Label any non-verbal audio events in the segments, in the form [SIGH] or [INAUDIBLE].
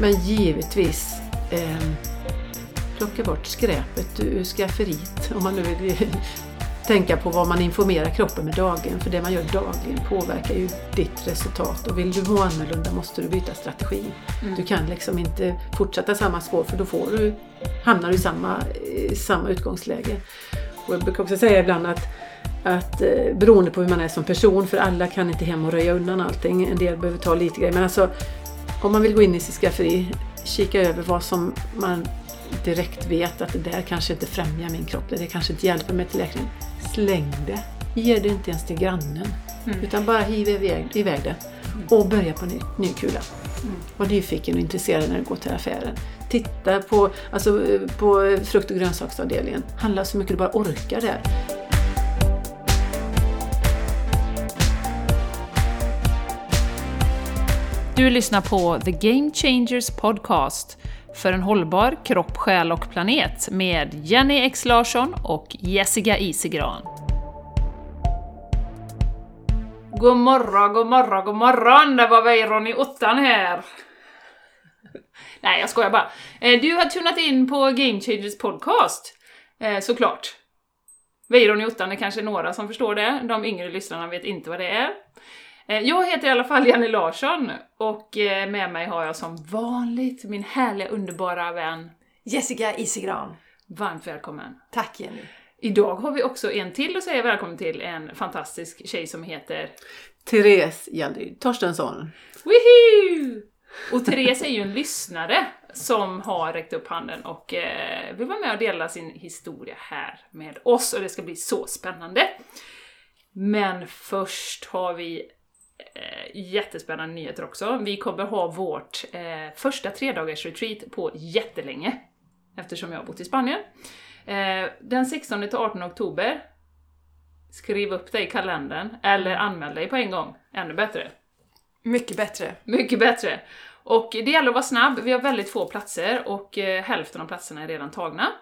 Men givetvis eh, plocka bort skräpet ur skafferiet om man nu vill [LAUGHS] tänka på vad man informerar kroppen med dagligen. För det man gör dagligen påverkar ju ditt resultat. Och vill du må annorlunda måste du byta strategi. Mm. Du kan liksom inte fortsätta samma spår för då får du, hamnar du i samma, i samma utgångsläge. Och jag brukar också säga ibland att att eh, beroende på hur man är som person, för alla kan inte hem och röja undan allting. En del behöver ta lite grejer. Men alltså, om man vill gå in i sitt skafferi, kika över vad som man direkt vet att det där kanske inte främjar min kropp, det kanske inte hjälper mig till läkning. Släng det! Ge det inte ens till grannen. Mm. Utan bara hiv iväg, iväg det. Och börja på ny, ny kula. Mm. Var nyfiken och intresserad när du går till affären. Titta på, alltså, på frukt och grönsaksavdelningen. Handla så mycket du bara orkar där. Du lyssnar på The Game Changers Podcast för en hållbar kropp, själ och planet med Jenny X Larsson och Jessica Isigran. God morgon, god morgon, god morgon! Det var Weiron i ottan här. Nej, jag skojar bara. Eh, du har tunat in på Game Changers Podcast, eh, såklart. Weiron i ottan är kanske några som förstår det, de yngre lyssnarna vet inte vad det är. Eh, jag heter i alla fall Jenny Larsson och eh, med mig har jag som vanligt min härliga underbara vän Jessica Isigran. Varmt välkommen! Tack Jenny! Idag har vi också en till att säga välkommen till, en fantastisk tjej som heter Therese Jenny Torstensson. Woohoo! Och Therese är ju en lyssnare som har räckt upp handen och eh, vill vara med och dela sin historia här med oss och det ska bli så spännande. Men först har vi jättespännande nyheter också. Vi kommer ha vårt eh, första tredagars retreat på jättelänge, eftersom jag har bott i Spanien. Eh, den 16 till 18 oktober, skriv upp dig i kalendern, eller anmäl dig på en gång, ännu bättre. Mycket bättre. Mycket bättre. Och det gäller att vara snabb, vi har väldigt få platser och eh, hälften av platserna är redan tagna.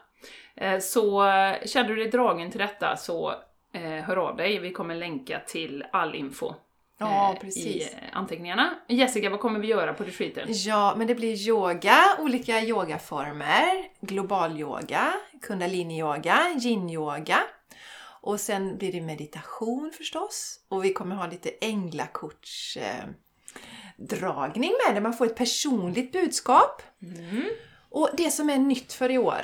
Eh, så eh, känner du dig dragen till detta så eh, hör av dig, vi kommer länka till all info ja, eh, precis. i anteckningarna. Jessica, vad kommer vi göra på retreaten? Ja, men det blir yoga, olika yogaformer, global yoga, kundalini-yoga, yin-yoga. Och sen blir det meditation förstås. Och vi kommer ha lite änglakorts eh, dragning med där man får ett personligt budskap. Mm. Och det som är nytt för i år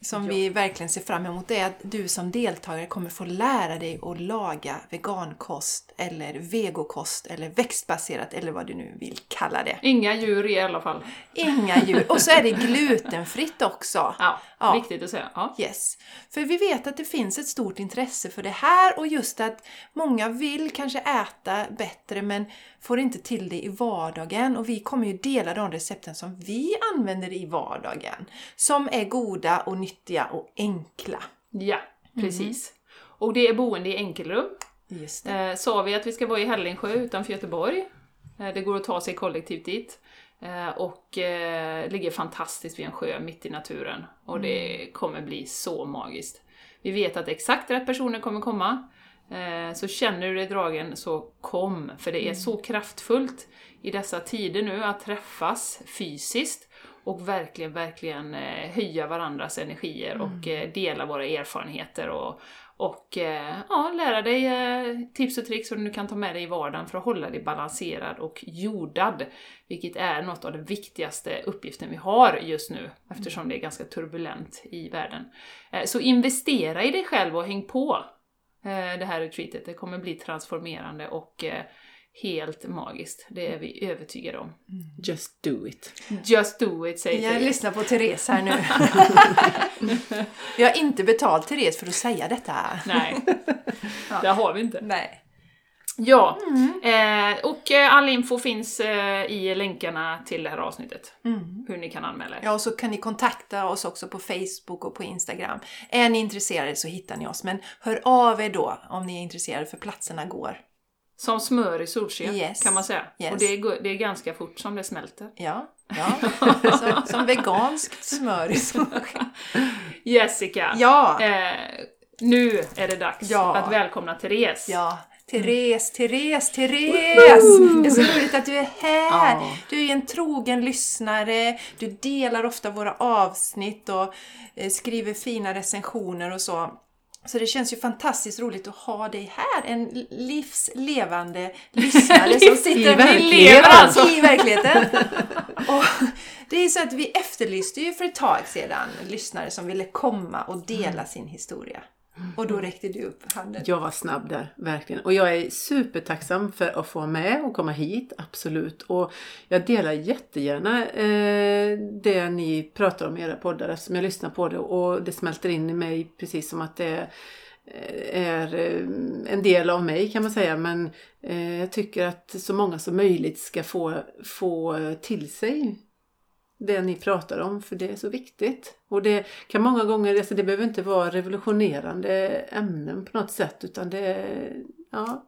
som ja. vi verkligen ser fram emot är att du som deltagare kommer få lära dig att laga vegankost eller vegokost eller växtbaserat eller vad du nu vill kalla det. Inga djur i alla fall. Inga djur. Och så är det [LAUGHS] glutenfritt också. Ja, ja. viktigt att säga. Ja. Yes. För vi vet att det finns ett stort intresse för det här och just att många vill kanske äta bättre men får inte till det i vardagen och vi kommer ju dela de recepten som vi använder i vardagen. Som är goda och nyttiga och enkla. Ja, precis. Mm. Och det är boende i enkelrum. Just det. Eh, sa vi att vi ska vara i Hällingsjö utanför Göteborg. Eh, det går att ta sig kollektivt dit. Eh, och eh, ligger fantastiskt vid en sjö mitt i naturen. Och mm. det kommer bli så magiskt. Vi vet att exakt rätt personer kommer komma. Eh, så känner du dig dragen, så kom! För det är mm. så kraftfullt i dessa tider nu att träffas fysiskt och verkligen, verkligen eh, höja varandras energier mm. och eh, dela våra erfarenheter och, och eh, ja, lära dig eh, tips och tricks som du kan ta med dig i vardagen för att hålla dig balanserad och jordad. Vilket är något av den viktigaste uppgiften vi har just nu eftersom det är ganska turbulent i världen. Eh, så investera i dig själv och häng på! Det här retreatet. Det kommer bli transformerande och helt magiskt. Det är vi övertygade om. Mm. Just do it. Just do it, säger Jag lyssnar på Therese här nu. [LAUGHS] Vi har inte betalt Therese för att säga detta. Nej, [LAUGHS] det har vi inte. Nej. Ja, mm. eh, och eh, all info finns eh, i länkarna till det här avsnittet. Mm. Hur ni kan anmäla er. Ja, och så kan ni kontakta oss också på Facebook och på Instagram. Är ni intresserade så hittar ni oss, men hör av er då om ni är intresserade för platserna går. Som smör i solsken yes. kan man säga. Yes. Och det är, det är ganska fort som det smälter. Ja, ja. [LAUGHS] som, som veganskt smör i solsken. Jessica, ja. Eh, nu är det dags ja. att välkomna Therese. Ja. Therese, Therese, Therese! Det är så roligt att du är här! Ja. Du är en trogen lyssnare, du delar ofta våra avsnitt och eh, skriver fina recensioner och så. Så det känns ju fantastiskt roligt att ha dig här, en livslevande lyssnare som [LAUGHS] sitter verkligheten. lever alltså i verkligheten. Och det är så att vi efterlyste ju för ett tag sedan lyssnare som ville komma och dela sin historia. Och då räckte du upp handen. Jag var snabb där, verkligen. Och jag är supertacksam för att få vara med och komma hit, absolut. Och jag delar jättegärna eh, det ni pratar om i era poddar eftersom jag lyssnar på det och det smälter in i mig precis som att det eh, är eh, en del av mig kan man säga. Men eh, jag tycker att så många som möjligt ska få, få till sig det ni pratar om för det är så viktigt. Och det kan många gånger, alltså det behöver inte vara revolutionerande ämnen på något sätt utan det är ja,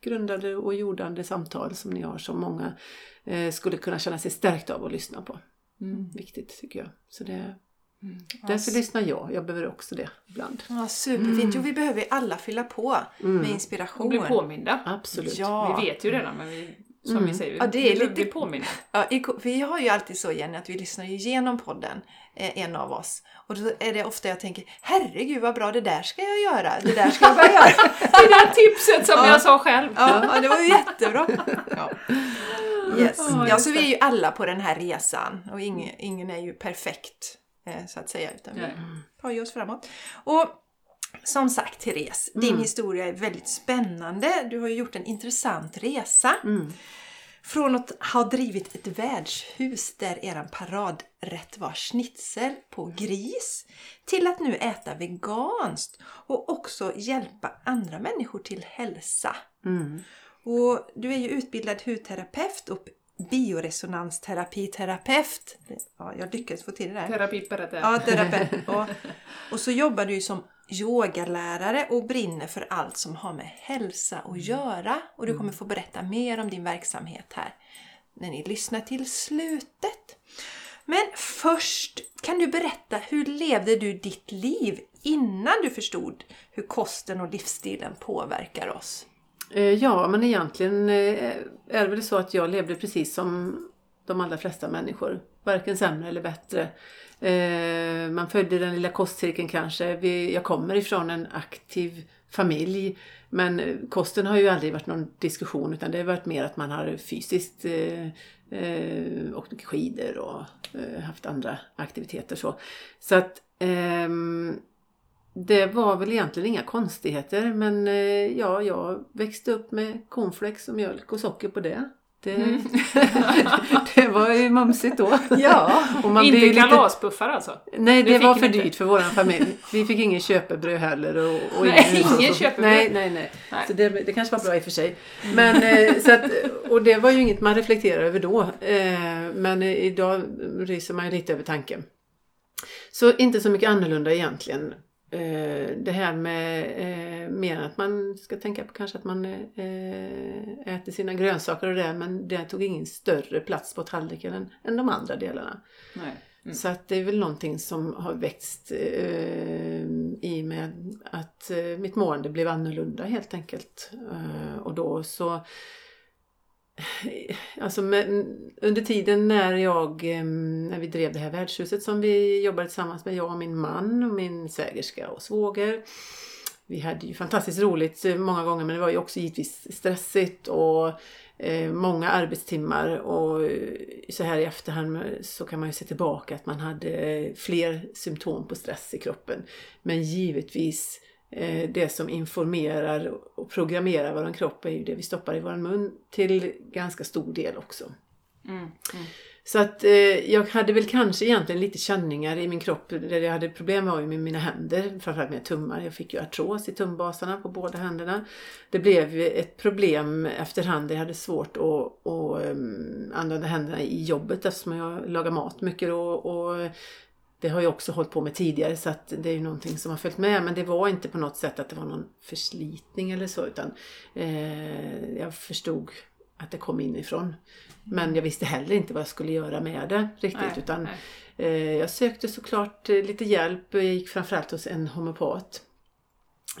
grundade och jordande samtal som ni har som många eh, skulle kunna känna sig stärkt av att lyssna på. Mm, viktigt tycker jag. Så det, Mm. Därför lyssnar jag. Jag behöver också det ibland. Ja, superfint. Jo, vi behöver ju alla fylla på med Och inspiration. bli påminda. Absolut. Ja. Vi vet ju redan men vi, som Mm. vi säger, vi Ja, det är vill lite- bli påminda. Ja, vi har ju alltid så Jenny att vi lyssnar igenom podden, eh, en av oss. Och då är det ofta jag tänker, herregud vad bra, det där ska jag göra, det där ska jag börja göra. [LAUGHS] Det där tipset som Ja. jag sa själv. Ja, ja, det var ju jättebra. Ja. [LAUGHS] Yes. Ja, så vi är ju alla på den här resan och ingen, ingen är ju perfekt eh, så att säga, utan vi tar ju oss framåt. Och som sagt Therese, din Mm. historia är väldigt spännande. Du har ju gjort en intressant resa. Mm. Från att ha drivit ett värdshus där eran paradrätt var schnitzel på gris till att nu äta veganskt och också hjälpa andra människor till hälsa. Mm. Och du är ju utbildad hudterapeut och bioresonansterapiterapeut. Ja, jag lyckades få till det där. Terapi berättar. Ja, terapeut. Och, och så jobbar du som yogalärare och brinner för allt som har med hälsa att göra. Och du kommer få berätta mer om din verksamhet här när ni lyssnar till slutet. Men först, kan du berätta hur levde du ditt liv innan du förstod hur kosten och livsstilen påverkar oss? Eh, Ja, men egentligen eh, är det väl så att jag levde precis som de allra flesta människor. Varken sämre eller bättre. Eh, man följde den lilla kostcirkeln kanske. Jag kommer ifrån en aktiv familj. Men eh, kosten har ju aldrig varit någon diskussion utan det har varit mer att man har fysiskt eh, eh åkt mycket skidor och haft andra aktiviteter. Så, så att ehm, det var väl egentligen inga konstigheter men ja, jag växte upp med cornflakes och mjölk och socker på det. Det, [LAUGHS] [LAUGHS] det var ju mumsigt då. Ja, Inte ju lite- kalaspuffar alltså? Nej, Det var för inte. dyrt för våran familj. Vi fick ingen köpebröd heller. Och, och Nej, ingen köpebröd. Nej, nej, nej. Nej. Så det, det kanske var bra i och för sig. Men, eh, så att, och det var ju inget man reflekterar över då. Eh, Men eh, idag ryser man ju lite över tanken. Så inte så mycket annorlunda egentligen. Eh, Det här med eh, mer att man ska tänka på kanske att man eh, äter sina grönsaker och det men det tog ingen större plats på tallriken än, än de andra delarna. Mm. Så att det är väl någonting som har växt i med att mitt mående blev annorlunda helt enkelt. Och då så Alltså med, under tiden när jag, när vi drev det här värdshuset som vi jobbade tillsammans med, jag och min man och min svägerska och svåger. Vi hade ju fantastiskt roligt eh, många gånger men det var ju också givetvis stressigt och eh, många arbetstimmar och eh, så här i efterhand så kan man ju se tillbaka att man hade eh, fler symptom på stress i kroppen. Men givetvis eh, det som informerar och programmerar vår kropp är ju det vi stoppar i vår mun till ganska stor del också. Mm. Mm. Så att eh, jag hade väl kanske egentligen lite känningar i min kropp. Där jag hade problem var ju med mina händer, framförallt mina tummar. Jag fick ju artros i tumbasarna på båda händerna. Det blev ett problem efterhand. Jag hade svårt att, att um, använda händerna i jobbet eftersom jag lagar mat mycket och, och det har jag också hållit på med tidigare så att det är ju någonting som har följt med men det var inte på något sätt att det var någon förslitning eller så utan eh, jag förstod att det kom inifrån. Men jag visste heller inte vad jag skulle göra med det riktigt Nej, utan nej. eh, jag sökte såklart eh, lite hjälp jag gick framförallt hos en homeopat.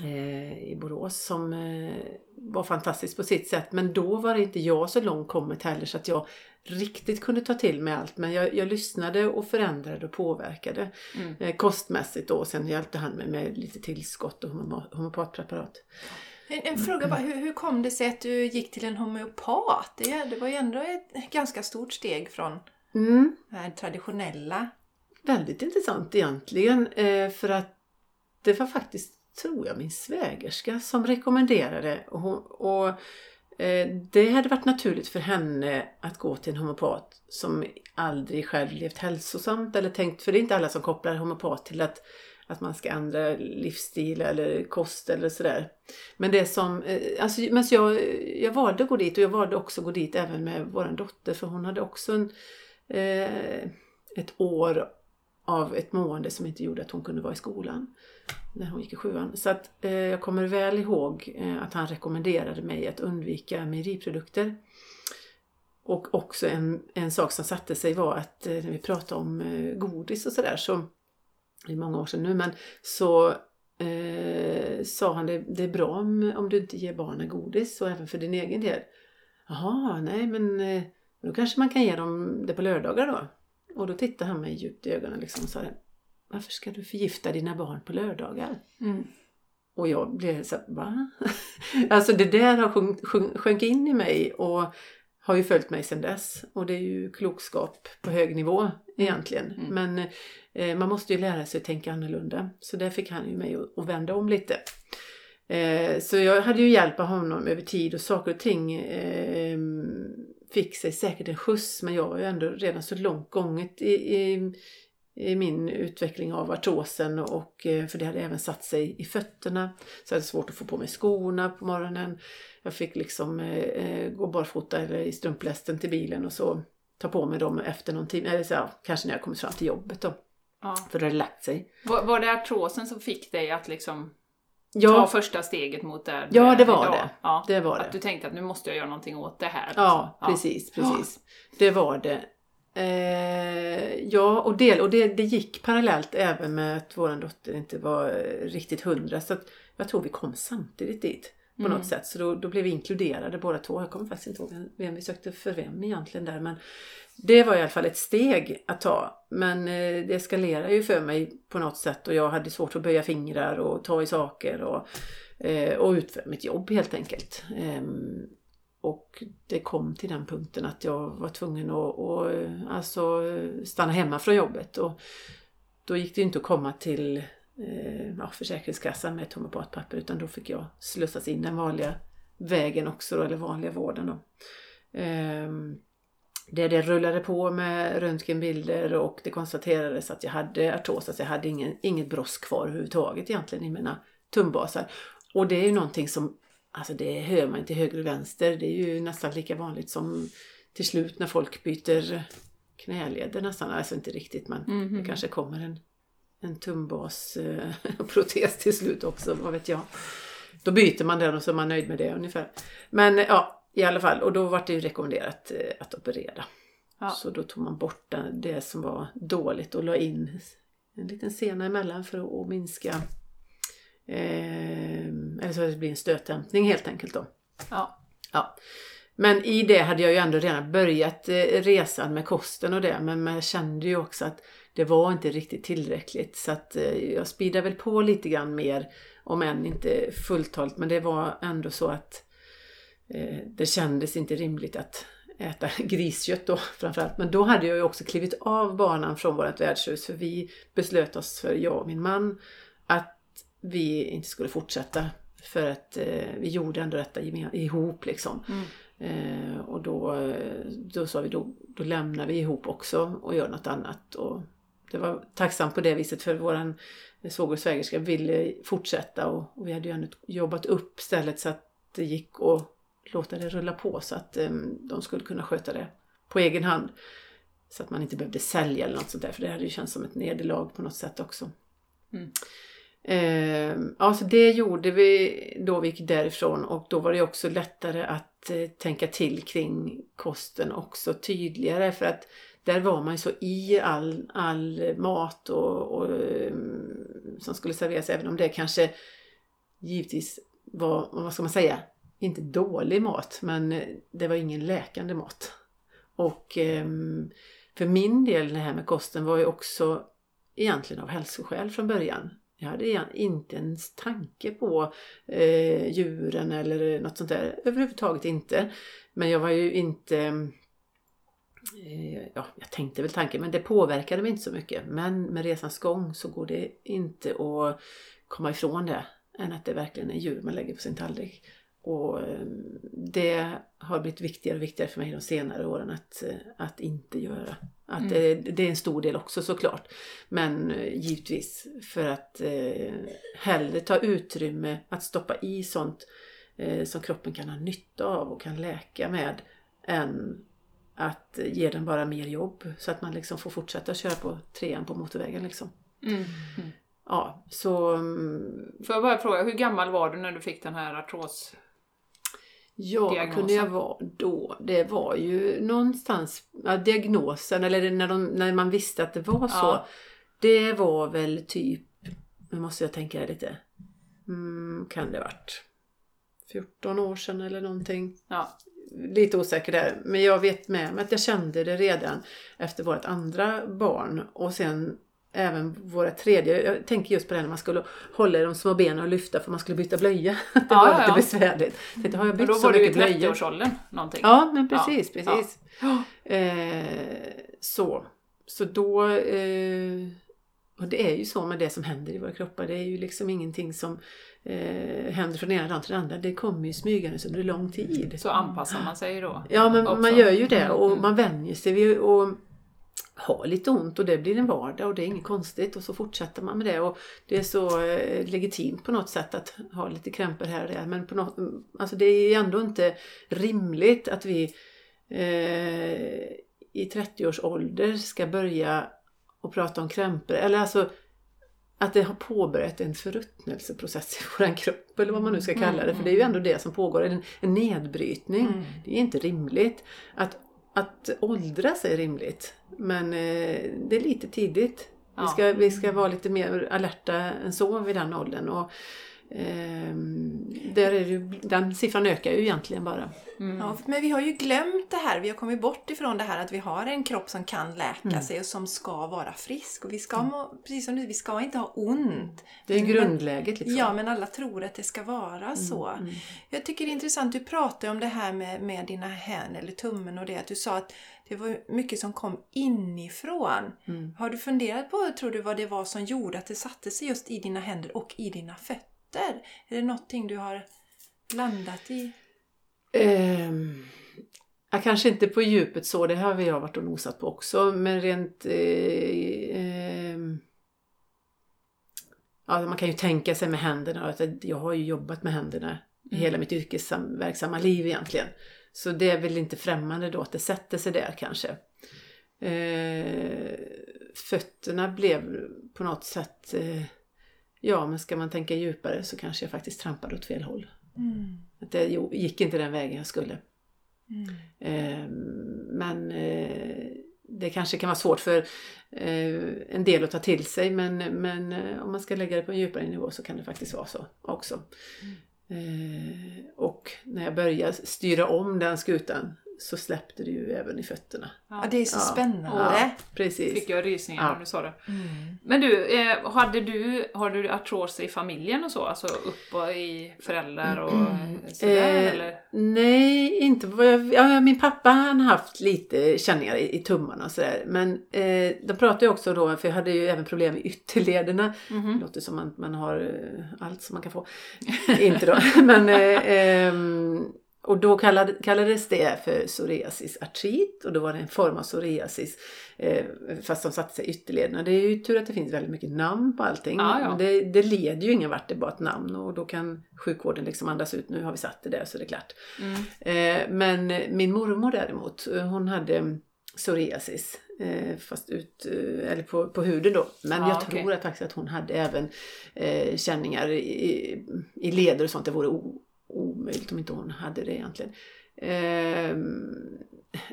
eh, i Borås som eh, var fantastiskt på sitt sätt. Men då var inte jag så långt kommet heller så att jag riktigt kunde ta till mig allt. Men jag, jag lyssnade och förändrade och påverkade mm. eh, kostmässigt då. Och sen hjälpte han mig med lite tillskott och homopatpreparat. En, en fråga bara, hur, hur, kom det sig att du gick till en homeopat? Det, det var ju ändå ett ganska stort steg från mm. här traditionella. Väldigt intressant egentligen eh, för att det var faktiskt, tror jag, min svägerska som rekommenderade och, och Eh, det hade varit naturligt för henne att gå till en homopat som aldrig själv levt hälsosamt eller tänkt, för det är inte alla som kopplar homopat till att att man ska ändra livsstil eller kost eller sådär. Men det som, eh, alltså, men jag, jag valde att gå dit och jag valde också att gå dit även med vår dotter för hon hade också en, eh, ett år av ett mående som inte gjorde att hon kunde vara i skolan när hon gick i sjuan. Så att eh, jag kommer väl ihåg eh, att han rekommenderade mig att undvika mejeriprodukter. Och också en, en sak som satte sig var att eh, när vi pratade om eh, godis och sådär så det är många år sedan nu, men så eh, sa han det, det är bra om, om du inte ger barnen godis och även för din egen del. Jaha, nej men eh, då kanske man kan ge dem det på lördagar då. Och då tittade han mig djupt i ögonen liksom och sa varför ska du förgifta dina barn på lördagar? Mm. Och jag blev så va? [LAUGHS] alltså det där har sjunk, sjunk, sjönk in i mig och har ju följt mig sedan dess. Och det är ju klokskap på hög nivå egentligen. Mm. Men eh, man måste ju lära sig att tänka annorlunda. Så där fick han ju mig att, att vända om lite. Eh, så jag hade ju hjälp av honom över tid och saker och ting eh, fick sig säkert en skjuts. Men jag var ju ändå redan så långt gånget i, i, i min utveckling av artrosen och eh, för det hade även satt sig i fötterna. Så jag hade svårt att få på mig skorna på morgonen. Jag fick liksom eh, eh, gå barfota eller i strumplästen till bilen och så ta på mig dem efter någon timme, eller så, kanske när jag kommit fram till jobbet då. Ja. För det hade lagt sig. Var, var det artrosen som fick dig att liksom ja. ta första steget mot där Ja, det var det. Ja. det var att du tänkte att nu måste jag göra någonting åt det här. Ja, ja. precis, precis. Det var det. Eh, ja, och, del, och det, det gick parallellt även med att vår dotter inte var riktigt hundra. Så jag tror vi kom samtidigt dit på mm. något sätt. Så då, då blev vi inkluderade båda två. Jag kommer faktiskt inte ihåg vem vi sökte för vem egentligen där. Men det var i alla fall ett steg att ta. Men eh, det eskalerade ju för mig på något sätt och jag hade svårt att böja fingrar och ta i saker och, eh, och utföra mitt jobb helt enkelt. Och det kom till den punkten att jag var tvungen att, att eh, alltså, stanna hemma från jobbet. Och då gick det inte att komma till eh, ja, Försäkringskassan med ett homopatpapper utan då fick jag slussas in den vanliga vägen också, då, eller vanliga vården. Då. Eh, det, det rullade på med röntgenbilder och det konstaterades att jag hade artos, att jag hade ingen, inget brosk kvar överhuvudtaget egentligen i mina tumbasar. Och det är ju någonting som, alltså det hör man inte höger och vänster, det är ju nästan lika vanligt som till slut när folk byter knäleder nästan, alltså inte riktigt men mm -hmm. det kanske kommer en en tumbasprotes eh, [LAUGHS] till slut också, vad vet jag. Då byter man den och så är man nöjd med det ungefär. Men ja, i alla fall. Och då var det ju rekommenderat eh, att operera. Ja. Så då tog man bort det som var dåligt och la in en liten sena emellan för att minska eh, eller så att det blir en stötdämpning helt enkelt då. Ja. ja. Men i det hade jag ju ändå redan börjat eh, resan med kosten och det men jag kände ju också att det var inte riktigt tillräckligt så att eh, jag speedade väl på lite grann mer om än inte fulltaligt men det var ändå så att eh, det kändes inte rimligt att äta [LAUGHS] griskött då framförallt. Men då hade jag ju också klivit av banan från vårt värdshus för vi beslöt oss för, jag och min man, att vi inte skulle fortsätta för att eh, vi gjorde ändå detta ihop liksom. Mm. Eh, och då, då sa vi då, då lämnar vi ihop också och gör något annat. Och det var tacksamt på det viset för våran svåger och svägerska ville fortsätta och, och, vi hade ju ändå jobbat upp stället så att det gick att låta det rulla på så att um, de skulle kunna sköta det på egen hand. Så att man inte behövde sälja eller något sånt där för det hade ju känts som ett nederlag på något sätt också. Mm. Eh, alltså det gjorde vi då vi gick därifrån och då var det också lättare att eh, tänka till kring kosten också tydligare för att där var man ju så i all, all mat och, och, ehm, som skulle serveras även om det kanske givetvis var, vad ska man säga, inte dålig mat men eh, det var ingen läkande mat. Och eh, för min del det här med kosten var ju också egentligen av hälsoskäl från början. Jag hade inte ens tanke på eh, djuren eller något sånt där. Överhuvudtaget inte. Men jag var ju inte... Eh, ja, jag tänkte väl tanken men det påverkade mig inte så mycket. Men med resans gång så går det inte att komma ifrån det. Än att det verkligen är djur man lägger på sin tallrik. Och eh, det har blivit viktigare och viktigare för mig de senare åren att, eh, att inte göra. Att mm. det, det, är en stor del också såklart. Men eh, givetvis för att eh, hellre ta utrymme att stoppa i sånt eh, som kroppen kan ha nytta av och kan läka med än att ge den bara mer jobb så att man liksom får fortsätta köra på trean på motorvägen liksom. Mm. Mm. Ja, så... Mm. Får jag bara fråga, hur gammal var du när du fick den här artros Ja, vad kunde jag vara då? Det var ju någonstans, ja, diagnosen eller när, de, när man visste att det var så. Ja. Det var väl typ, nu måste jag tänka lite, mm, kan det varit 14 år sedan eller någonting. Ja. Lite osäker där, men jag vet med mig att jag kände det redan efter vårt andra barn och sen även våra tredje, jag tänker just på det när man skulle hålla i de små benen och lyfta för man skulle byta blöja. [LAUGHS] Det ja, var ja, lite ja. besvärligt. Tänkte, har jag bytt men då så var mycket det ju 30-årsåldern någonting. Ja, men precis, precis. Eh, så. Så då, eh, och det är ju så med det som händer i våra kroppar. Det är ju liksom ingenting som eh, händer från ena dagen till den andra. Det kommer ju smygandes under lång tid. Så anpassar man sig då? Ja, men också. man gör ju det och mm. man vänjer sig. Och, har lite ont och det blir en vardag och det är inget konstigt och så fortsätter man med det och det är så eh, legitimt på något sätt att ha lite krämpor här och där men på något, alltså det är ändå inte rimligt att vi eh, i 30 års ålder ska börja och prata om krämpor eller alltså att det har påbörjat en förruttnelseprocess i vår kropp eller vad man nu ska kalla det. För det är ju ändå det som pågår, en, en nedbrytning. Mm. Det är inte rimligt. Att att åldras är rimligt. Men eh, det är lite tidigt. Vi, ska, vi ska vara lite mer alerta än så vid den åldern. Och, där är det, den siffran ökar ju egentligen bara. Mm. Ja, men vi har ju glömt det här. Vi har kommit bort ifrån det här att vi har en kropp som kan läka mm. sig och som ska vara frisk. Och vi ska, mm. må, precis som du, vi ska inte ha ont. Det är men, grundläget. Liksom. Ja, men alla tror att det ska vara mm, så. Mm. Jag tycker det är intressant, du pratade om det här med, med dina händer eller tummen och det. Att du sa att det var mycket som kom inifrån. Mm. Har du funderat på, tror du, vad det var som gjorde att det satte sig just i dina händer och i dina fötter? Är det någonting du har landat i? Ja, kanske inte på djupet så, det har jag varit och nosat på också, men rent... Eh, eh, ja, man kan ju tänka sig med händerna, jag har ju jobbat med händerna mm. hela mitt yrkesverksamma liv egentligen. Så det är väl inte främmande då att det sätter sig där kanske. Eh, fötterna blev på något sätt, eh, ja men ska man tänka djupare så kanske jag faktiskt trampade åt fel håll. Mm. Att det gick inte den vägen jag skulle. Mm. Eh, men eh, det kanske kan vara svårt för eh, en del att ta till sig men, men eh, om man ska lägga det på en djupare nivå så kan det faktiskt vara så också. Mm. Och när jag började styra om den skutan så släppte det ju även i fötterna. Ja, det är så ja. spännande. Ja, precis. Fick jag rysningar ja. när du sa det. Mm. Men du, eh, hade du, har du artros i familjen och så? Alltså upp och i föräldrar och mm. sådär eh, eller? Nej, inte ja, Min pappa han har haft lite känningar i, i tummarna och sådär. Men eh, de pratade ju också då, för jag hade ju även problem med ytterlederna. Mm. Det låter som att man har eh, allt som man kan få. [LAUGHS] inte då, [LAUGHS] men eh, ehm, och då kallades det för psoriasisartrit och då var det en form av psoriasis eh, fast de satte sig ytterlederna. Det är ju tur att det finns väldigt mycket namn på allting. Ah, ja. Det, det leder ju ingen vart, det är bara ett namn och då kan sjukvården liksom andas ut, nu har vi satt det där så det är klart. Mm. Eh, men min mormor däremot, hon hade psoriasis eh, fast ut, eller på, på huden då. Men ah, jag okay. tror att faktiskt att hon hade även känningar i, i leder och sånt. Det vore omöjligt om inte hon hade det egentligen. Eh,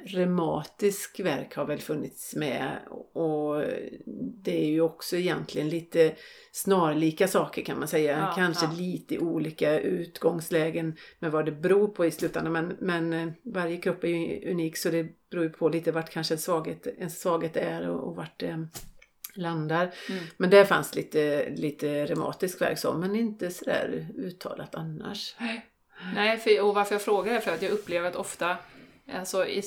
reumatisk verk har väl funnits med och det är ju också egentligen lite snarlika saker kan man säga. Ja, Kanske ja. lite olika utgångslägen med vad det beror på i slutändan. Men, men eh, varje kropp är ju unik så det beror ju på lite vart kanske en svaghet, en svaghet är och, och vart det landar. Mm. Men där fanns lite, lite reumatisk värk så, men inte sådär uttalat annars. Nej, för, och varför jag frågar är för att jag upplever att ofta, alltså i,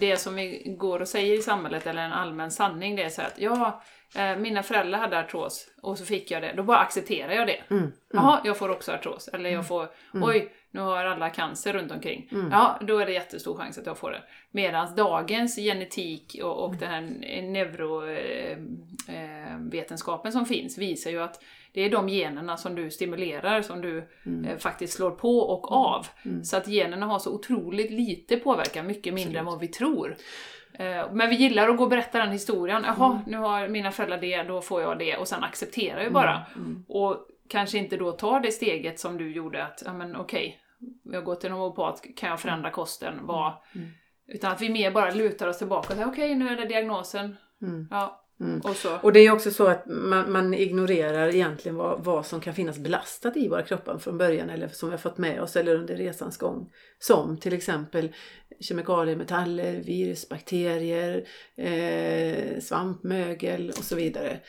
det som vi går och säger i samhället, eller en allmän sanning, det är så att ja, eh, mina föräldrar hade artros och så fick jag det, då bara accepterar jag det. Mm. Jaha, jag får också artros. Eller jag får, oj, nu har alla cancer runt omkring. Mm. Ja, då är det jättestor chans att jag får det. Medan dagens genetik och, Mm. och den här neurovetenskapen som finns visar ju att det är de generna som du stimulerar som du Mm. eh, faktiskt slår på och av. Så att generna har så otroligt lite påverkan, mycket mindre än vad vi tror. Eh, Men vi gillar att gå och berätta den historien. Jaha, Mm. nu har mina föräldrar det, då får jag det. Och sen accepterar jag bara. Mm. Och kanske inte då tar det steget som du gjorde att, ja men okej, jag går till en homeopat, kan jag förändra kosten? Vad? Mm. Utan att vi mer bara lutar oss tillbaka och säger okej, nu är det diagnosen. Mm. Ja, Mm. och så. Och det är också så att man, man ignorerar egentligen vad, vad som kan finnas belastat i våra kroppar från början eller som vi har fått med oss eller under resans gång. Som till exempel kemikalier, metaller, virus, bakterier, eh, svamp, mögel och så vidare.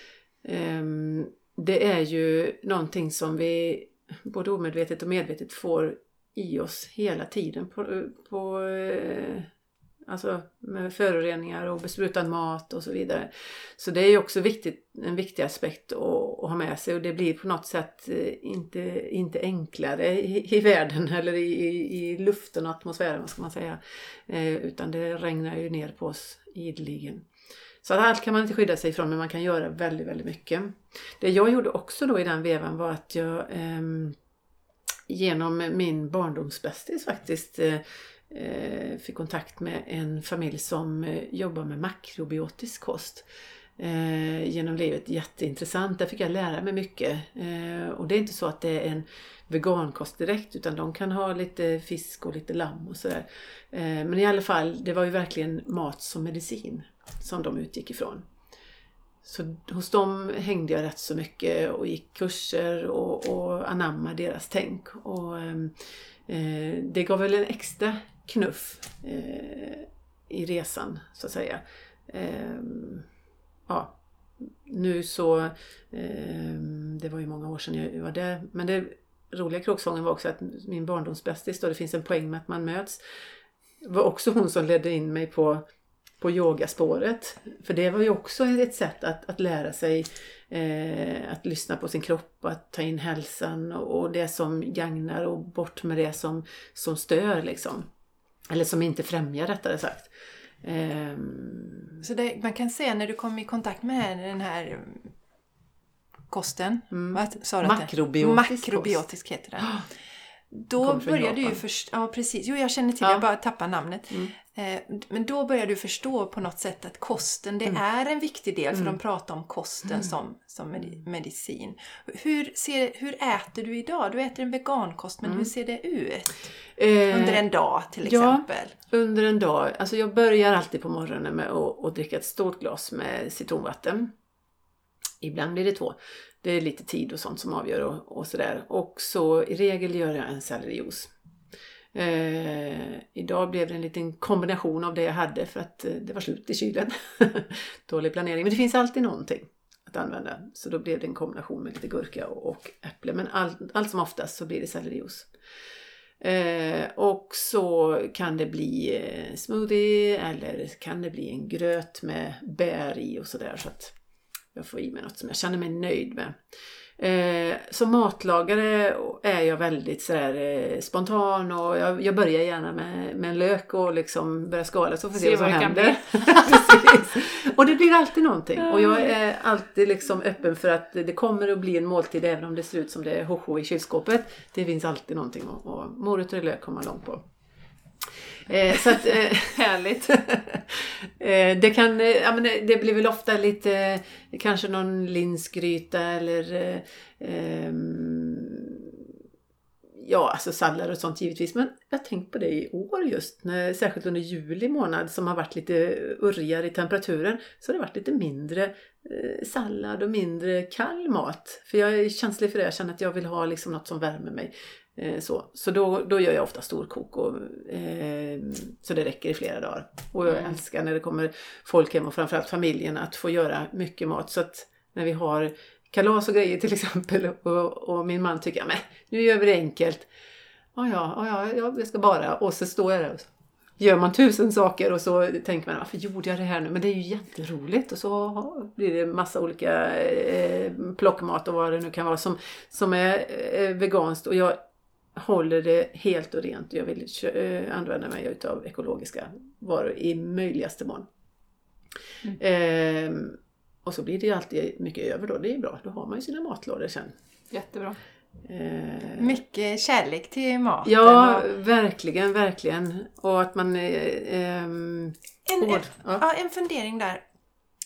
Ehm, det är ju någonting som vi både omedvetet och medvetet får i oss hela tiden på, på eh, Alltså med föroreningar och besprutad mat och så vidare. Så det är ju också viktigt, en viktig aspekt att, att ha med sig och det blir på något sätt eh, inte, inte enklare i, i världen [LAUGHS] eller i, i, i luften och atmosfären, vad ska man säga. Eh, utan det regnar ju ner på oss ideligen. Så att allt kan man inte skydda sig ifrån men man kan göra väldigt, väldigt mycket. Det jag gjorde också då i den vevan var att jag eh, genom min barndomsbästis faktiskt eh, Eh, fick kontakt med en familj som eh, jobbar med makrobiotisk kost eh, genom livet. Jätteintressant, där fick jag lära mig mycket. Eh, och det är inte så att det är en vegankost direkt utan de kan ha lite fisk och lite lamm och sådär. Eh, men i alla fall, det var ju verkligen mat som medicin som de utgick ifrån. Så hos dem hängde jag rätt så mycket och gick kurser och, och anammade deras tänk. Och, ehm, eh, det gav väl en extra knuff eh, i resan så att säga. Eh, ja, nu så, eh, det var ju många år sedan jag var där, men det roliga kråksången var också att min barndomsbästis, då det finns en poäng med att man möts, var också hon som ledde in mig på på yogaspåret. För det var ju också ett sätt att, att lära sig eh, att lyssna på sin kropp, att ta in hälsan och, och det som gagnar och bort med det som, som stör liksom. Eller som inte främjar rättare sagt. Ehm, Så det, man kan säga när du kom i kontakt med den här mm, kosten, vad sa du Makrobiotisk Makrobiotisk heter den. [GASPS] Då började du ju förstå, ja precis, jo jag känner till, Ja. jag bara tappar namnet. Mm. Eh, Men då började du förstå på något sätt att kosten, det Mm. är en viktig del, för de pratar om kosten som, som medi- medicin. Hur, ser, hur äter du idag? Du äter en vegankost, men hur ser det ut? eh, Under en dag till ja. exempel. Under en dag, alltså jag börjar alltid på morgonen med att, att dricka ett stort glas med citronvatten. Ibland blir det två. Det är lite tid och sånt som avgör och, och sådär. Och så i regel gör jag en sellerijuice. Eh, idag blev det en liten kombination av det jag hade för att eh, det var slut i kylen. [LAUGHS] Dålig planering. Men det finns alltid någonting att använda. Så då blev det en kombination med lite gurka och, och äpple. Men allt, allt som oftast så blir det sellerijuice. Eh, och så kan det bli eh, smoothie eller kan det bli en gröt med bär i och sådär så att jag får i mig något som jag känner mig nöjd med. Eh, som matlagare är jag väldigt sådär eh, spontan och jag, jag börjar gärna med, med en lök och liksom börjar skala så får vi se, Se vad som händer. [LAUGHS] Och det blir alltid någonting och jag är alltid liksom öppen för att det kommer att bli en måltid även om det ser ut som det är hoho i kylskåpet. Det finns alltid någonting och, och morötter och lök kommer man långt på. Eh, så att, eh, [LAUGHS] Härligt. [LAUGHS] Eh, det kan, eh, ja men det, det blir väl ofta lite, kanske någon linsgryta eller eh, ehm, Ja, alltså sallad och sånt givetvis. Men jag har tänkt på det i år just, när, särskilt under juli månad som har varit lite urrigare i temperaturen. Så har det varit lite mindre eh, sallad och mindre kall mat. För jag är känslig för det. Jag känner att jag vill ha liksom något som värmer mig. Eh, så så då, då gör jag ofta storkok och, eh, så det räcker i flera dagar. Och jag mm. älskar när det kommer folk hem och framförallt familjen att få göra mycket mat. Så att när vi har kalas och grejer till [LAUGHS] exempel och, och min man tycker att nu gör vi det enkelt. Ja, ja, ja, ja, jag ska bara och så står jag där och så gör man tusen saker och så tänker man varför gjorde jag det här nu? Men det är ju jätteroligt och så blir det massa olika eh, plockmat och vad det nu kan vara som, som är eh, veganskt och jag håller det helt och rent. Jag vill eh, använda mig utav ekologiska varor i möjligaste mån. Mm. Eh, och så blir det ju alltid mycket över då. Det är bra. Då har man ju sina matlådor sen. Jättebra. Eh, mycket kärlek till maten. Ja, och... verkligen, verkligen. Och att man... Eh, en, en, ja. ja. en fundering där.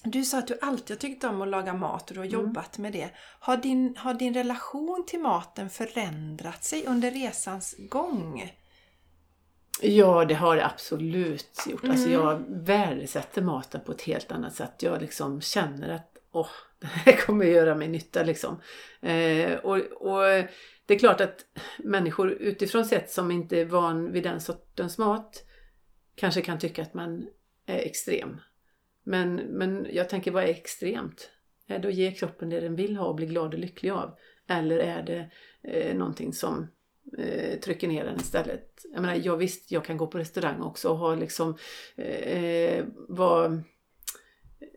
Du sa att du alltid har tyckt om att laga mat och du har mm. jobbat med det. Har din, har din relation till maten förändrat sig under resans gång? Ja, det har det absolut gjort. Mm. Alltså jag värdesätter maten på ett helt annat sätt. Jag liksom känner att åh, [LAUGHS] det här kommer göra mig nytta liksom. Eh, och, och, det är klart att människor utifrån sett som inte är van vid den sortens mat kanske kan tycka att man är extrem. Men, men jag tänker, vad är extremt? Är det att ge kroppen det den vill ha och bli glad och lycklig av? Eller är det eh, någonting som eh, trycker ner den istället? Jag menar, jag visst, jag kan gå på restaurang också och ha liksom, eh, var,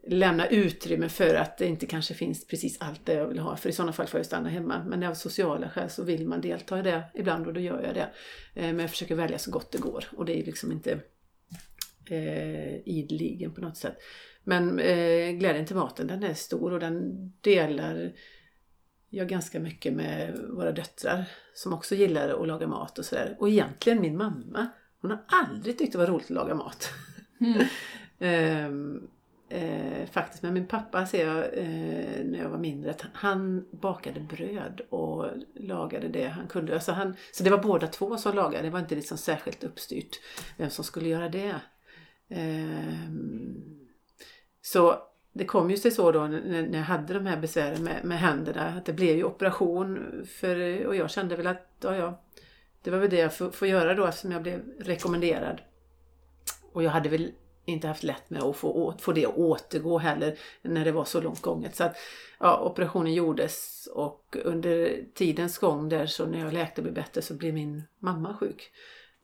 lämna utrymme för att det inte kanske finns precis allt det jag vill ha. För i sådana fall får jag stanna hemma. Men av sociala skäl så vill man delta i det ibland och då gör jag det. Eh, men jag försöker välja så gott det går och det är liksom inte eh, ideligen på något sätt. Men eh, glädjen till maten den är stor och den delar jag ganska mycket med våra döttrar som också gillar att laga mat och sådär. Och egentligen min mamma, hon har aldrig tyckt det var roligt att laga mat. Mm. [LAUGHS] eh, eh, faktiskt, men min pappa ser jag eh, när jag var mindre att han bakade bröd och lagade det han kunde. Alltså han, så det var båda två som lagade, det var inte liksom särskilt uppstyrt vem som skulle göra det. Ehm, så det kom ju sig så då när jag hade de här besvären med, med händerna att det blev ju operation för, och jag kände väl att ja, ja, det var väl det jag får, får göra då eftersom jag blev rekommenderad. Och jag hade väl inte haft lätt med att få, få det att återgå heller när det var så långt gånget. Så att, ja, operationen gjordes och under tidens gång där så när jag läkte och blev bättre så blev min mamma sjuk.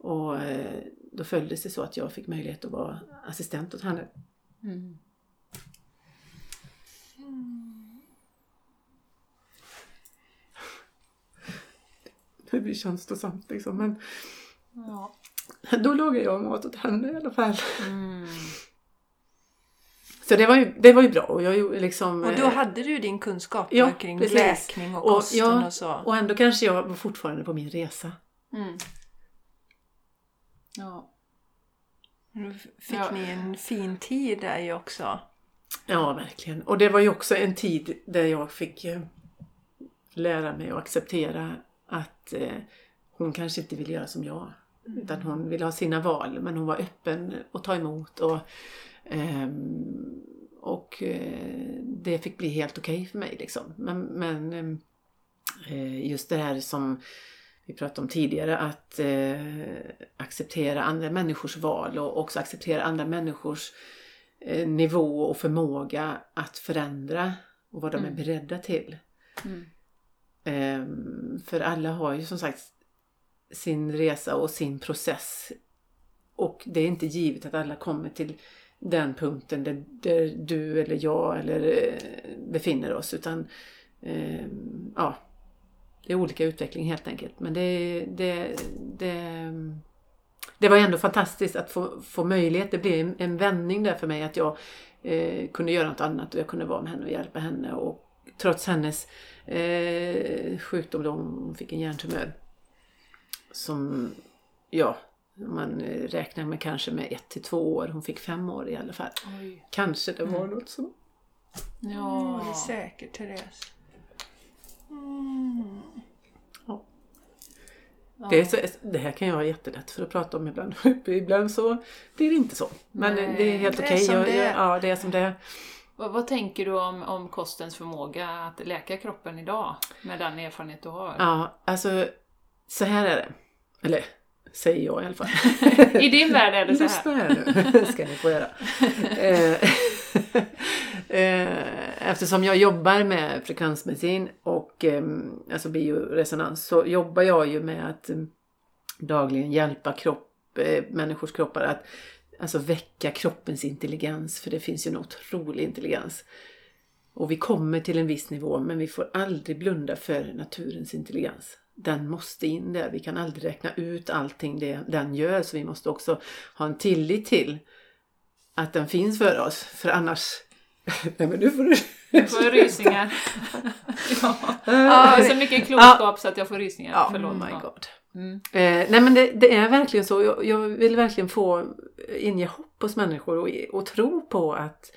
Och eh, då följdes det så att jag fick möjlighet att vara assistent åt henne. Mm. [LAUGHS] Det blir känslosamt liksom men ja. då lagade jag mat åt henne i alla fall. Mm. Så det var, ju, det var ju bra. Och, jag liksom, och då eh, hade du din kunskap ja, kring precis. läkning och, och kosten ja, och så. Och ändå kanske jag var fortfarande på min resa. Mm. Ja. Nu fick ja. ni en fin tid där ju också. Ja, verkligen. Och det var ju också en tid där jag fick eh, lära mig att acceptera att eh, hon kanske inte vill göra som jag. Mm. Utan hon vill ha sina val men hon var öppen att ta emot och, ehm, och eh, det fick bli helt okej okay för mig. Liksom. Men, men eh, just det här som vi pratade om tidigare, att eh, acceptera andra människors val och också acceptera andra människors eh, nivå och förmåga att förändra och vad de mm. är beredda till. Mm. Eh, för alla har ju som sagt sin resa och sin process. Och det är inte givet att alla kommer till den punkten där, där du eller jag eller eh, befinner oss utan eh, ja, det är olika utveckling helt enkelt. Men det, det, det, det var ändå fantastiskt att få, få möjlighet. Det blev en, en vändning där för mig att jag eh, kunde göra något annat och jag kunde vara med henne och hjälpa henne. Och trots hennes eh, sjukdom, då hon fick en hjärntumör. Som, ja, man räknar med kanske med ett till två år. Hon fick fem år i alla fall. Oj. Kanske det var mm. något så. Ja, det är säkert Therese. Mm. Ja. Det, så, det, här kan jag ha jättelätt för att prata om ibland. [LAUGHS] ibland så blir det inte så. Men Nej, det är helt okej. Okay. Ja, det är som det är. Vad, vad, tänker du om, om kostens förmåga att läka kroppen idag? Med den erfarenhet du har? Ja, alltså så här är det. Eller säger jag i alla fall. [LAUGHS] I din värld är det så här. Lyssna här nu, [LAUGHS] ska ni få göra. Eh, eh, eftersom jag jobbar med frekvensmedicin och ehm, alltså bioresonans så jobbar jag ju med att ehm, dagligen hjälpa kropp, eh, människors kroppar att alltså väcka kroppens intelligens för det finns ju en otrolig intelligens. Och vi kommer till en viss nivå men vi får aldrig blunda för naturens intelligens den måste in där. Vi kan aldrig räkna ut allting det den gör så vi måste också ha en tillit till att den finns för oss. För annars... [LAUGHS] Nej men nu får du... Jag får rysningar. [LAUGHS] ja. det är så mycket klokskap ja. så att jag får rysningar. Ja, Förlåt. Oh my god. Mm. Eh, nej men det, det, är verkligen så. Jag, jag, vill verkligen få inge hopp hos människor och, och tro på att,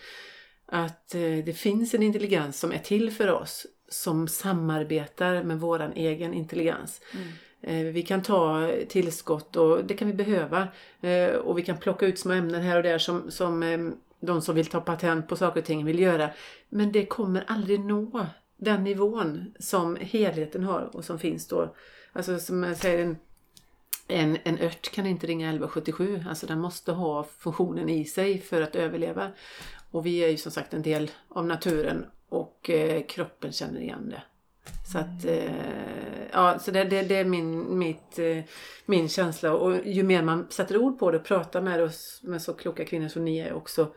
att eh, det finns en intelligens som är till för oss som samarbetar med våran egen intelligens. Mm. Eh, vi kan ta tillskott och det kan vi behöva. Eh, och vi kan plocka ut små ämnen här och där som, som eh, de som vill ta patent på saker och ting vill göra. Men det kommer aldrig nå den nivån som helheten har och som finns då. Alltså som jag säger, en, en, en ört kan inte ringa 1177. Alltså den måste ha funktionen i sig för att överleva. Och vi är ju som sagt en del av naturen och eh, kroppen känner igen det. Så att, eh, ja, så det, det, det, är min, mitt, eh, min känsla och ju mer man sätter ord på det och pratar med oss med så kloka kvinnor som ni är också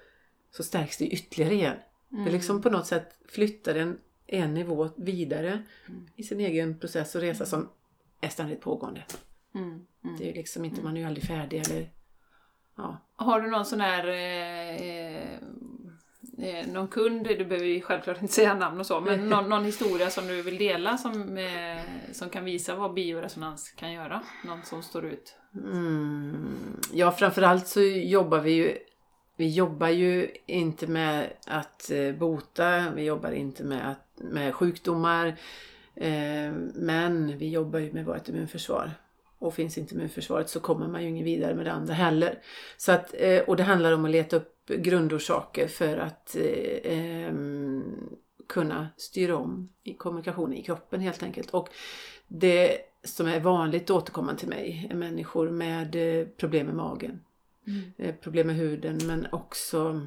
så stärks det ytterligare igen. Mm. Det liksom på något sätt flyttar en en nivå vidare mm. i sin egen process och resa som är ständigt pågående. Mm. Mm. Det är liksom inte, man är ju aldrig färdig eller ja. Har du någon sån här eh, eh, någon kund, du behöver ju självklart inte säga namn och så, men någon, någon historia som du vill dela som, eh, som kan visa vad bioresonans kan göra? Någon som står ut? Mm. Ja, framförallt så jobbar vi ju vi jobbar ju inte med att eh, bota, vi jobbar inte med, att, med sjukdomar, eh, men vi jobbar ju med vårt immunförsvar. Och finns inte immunförsvaret så kommer man ju ingen vidare med det andra heller. Så att, eh, och det handlar om att leta upp grundorsaker för att eh, eh kunna styra om i kommunikationen i kroppen helt enkelt. Och det som är vanligt återkommande till mig är människor med eh, problem med magen. Mm. Eh, problem med huden men också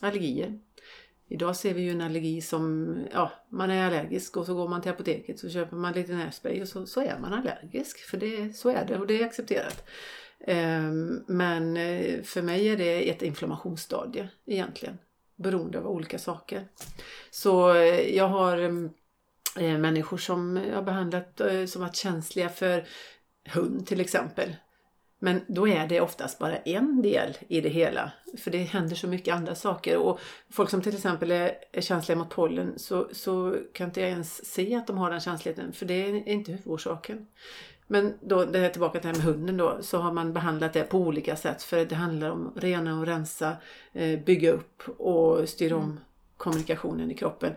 allergier. Idag ser vi ju en allergi som, ja, man är allergisk och så går man till apoteket så köper man lite nässpray och så, så är man allergisk. För det, så är det och det är accepterat. Ehm, men eh, för mig är det ett inflammationsstadie egentligen. Beroende av olika saker. Så eh, jag har människor som jag har behandlat som varit känsliga för hund till exempel. Men då är det oftast bara en del i det hela. För det händer så mycket andra saker. Och folk som till exempel är, är känsliga mot pollen så, så kan inte jag ens se att de har den känsligheten. För det är inte huvudorsaken. Men då, det är tillbaka till det här med hunden då, så har man behandlat det på olika sätt. För det handlar om rena och rensa, eh, bygga upp och styra om mm. kommunikationen i kroppen.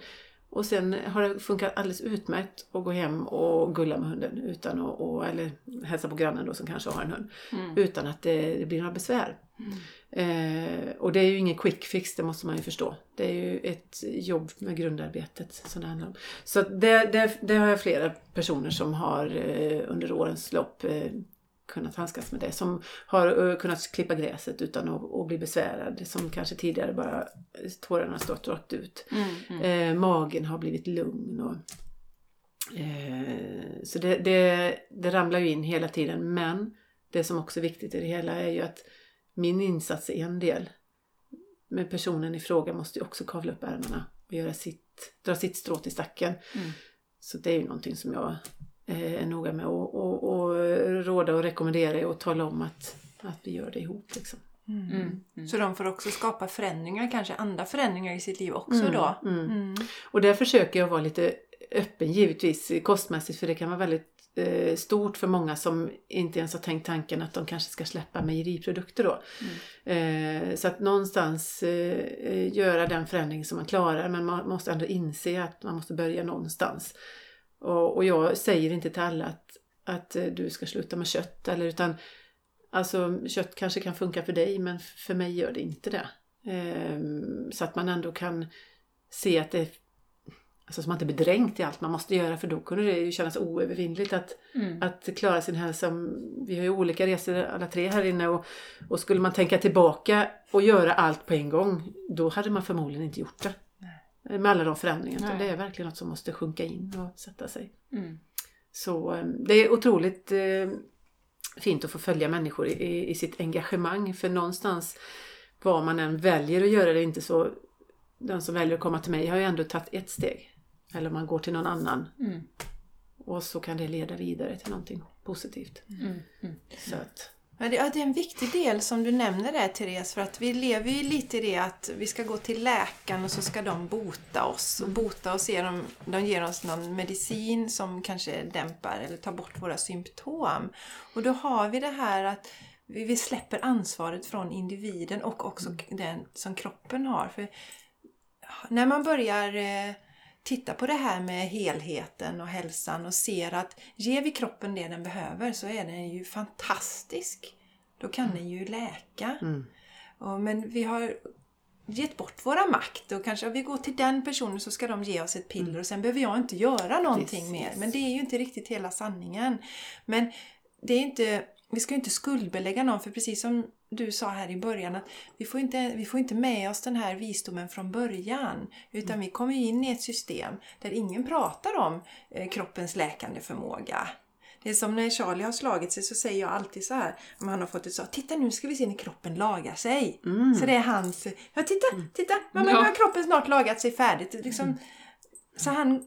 Och sen har det funkat alldeles utmärkt att gå hem och gulla med hunden utan att, och, eller hälsa på grannen då som kanske har en hund. Mm. Utan att det, det, blir några besvär. Mm. Eh, och det är ju ingen quick fix, det måste man ju förstå. Det är ju ett jobb med grundarbetet som det handlar om. Så det, det, det har jag flera personer som har eh, under årens lopp eh, kunnat handskas med det. Som har uh, kunnat klippa gräset utan att, att, bli besvärad. Som kanske tidigare bara tårarna stått rakt ut. Mm, mm. Eh, magen har blivit lugn. Och, eh, så det, det, det ramlar ju in hela tiden. Men det som också är viktigt i det hela är ju att min insats är en del. Men personen i fråga måste ju också kavla upp ärmarna och göra sitt, dra sitt strå till stacken. Mm. Så det är ju någonting som jag Eh, är noga med att och, och råda och rekommendera och tala om att, att vi gör det ihop. Liksom. Mm. Mm. mm. Så de får också skapa förändringar, kanske andra förändringar i sitt liv också mm. då? Mm. Mm. Och där försöker jag vara lite öppen givetvis kostmässigt för det kan vara väldigt eh, stort för många som inte ens har tänkt tanken att de kanske ska släppa mejeriprodukter då. Eh, så att någonstans eh, göra den förändring som man klarar men man måste ändå inse att man måste börja någonstans. Och, och jag säger inte till alla att att eh, du ska sluta med kött eller utan Alltså kött kanske kan funka för dig men för mig gör det inte det. Ehm, så att man ändå kan se att det Alltså så man inte blir dränkt i allt man måste göra för då kunde det ju kännas oövervinnligt att, mm. att klara sin hälsa. Vi har ju olika resor alla tre här inne och, och skulle man tänka tillbaka och göra allt på en gång då hade man förmodligen inte gjort det. Med alla de förändringarna. Det är verkligen något som måste sjunka in och sätta sig. Mm. Så eh, det är otroligt eh, fint att få följa människor i, i sitt engagemang för någonstans vad man än väljer att göra det inte så den som väljer att komma till mig har ju ändå tagit ett steg. Eller man går till någon annan. Mm. Och så kan det leda vidare till någonting positivt. Mm. Mm. Så att, Ja, det, är en viktig del som du nämner där Therese, för att vi lever ju lite i det att vi ska gå till läkaren och så ska de bota oss. Och bota oss genom, de ger oss någon medicin som kanske dämpar eller tar bort våra symptom. Och då har vi det här att vi släpper ansvaret från individen och också den som kroppen har. För när man börjar titta på det här med helheten och hälsan och ser att ger vi kroppen det den behöver så är den ju fantastisk. Då kan mm. den ju läka. Mm. Och, men vi har gett bort våra makt och kanske om vi går till den personen så ska de ge oss ett piller och sen behöver jag inte göra någonting Precis. mer. Men det är ju inte riktigt hela sanningen. Men det är inte, vi ska ju inte skuldbelägga någon för precis som du sa här i början att vi får, inte, vi får inte med oss den här visdomen från början. Utan vi kommer in i ett system där ingen pratar om eh, kroppens läkande förmåga. Det är som när Charlie har slagit sig så säger jag alltid så här, om han har fått ett så Titta nu ska vi se när kroppen lagar sig. Mm. Så det är hans, ja titta, titta, mamma nu har kroppen snart lagat sig färdigt. Liksom, mm. Så han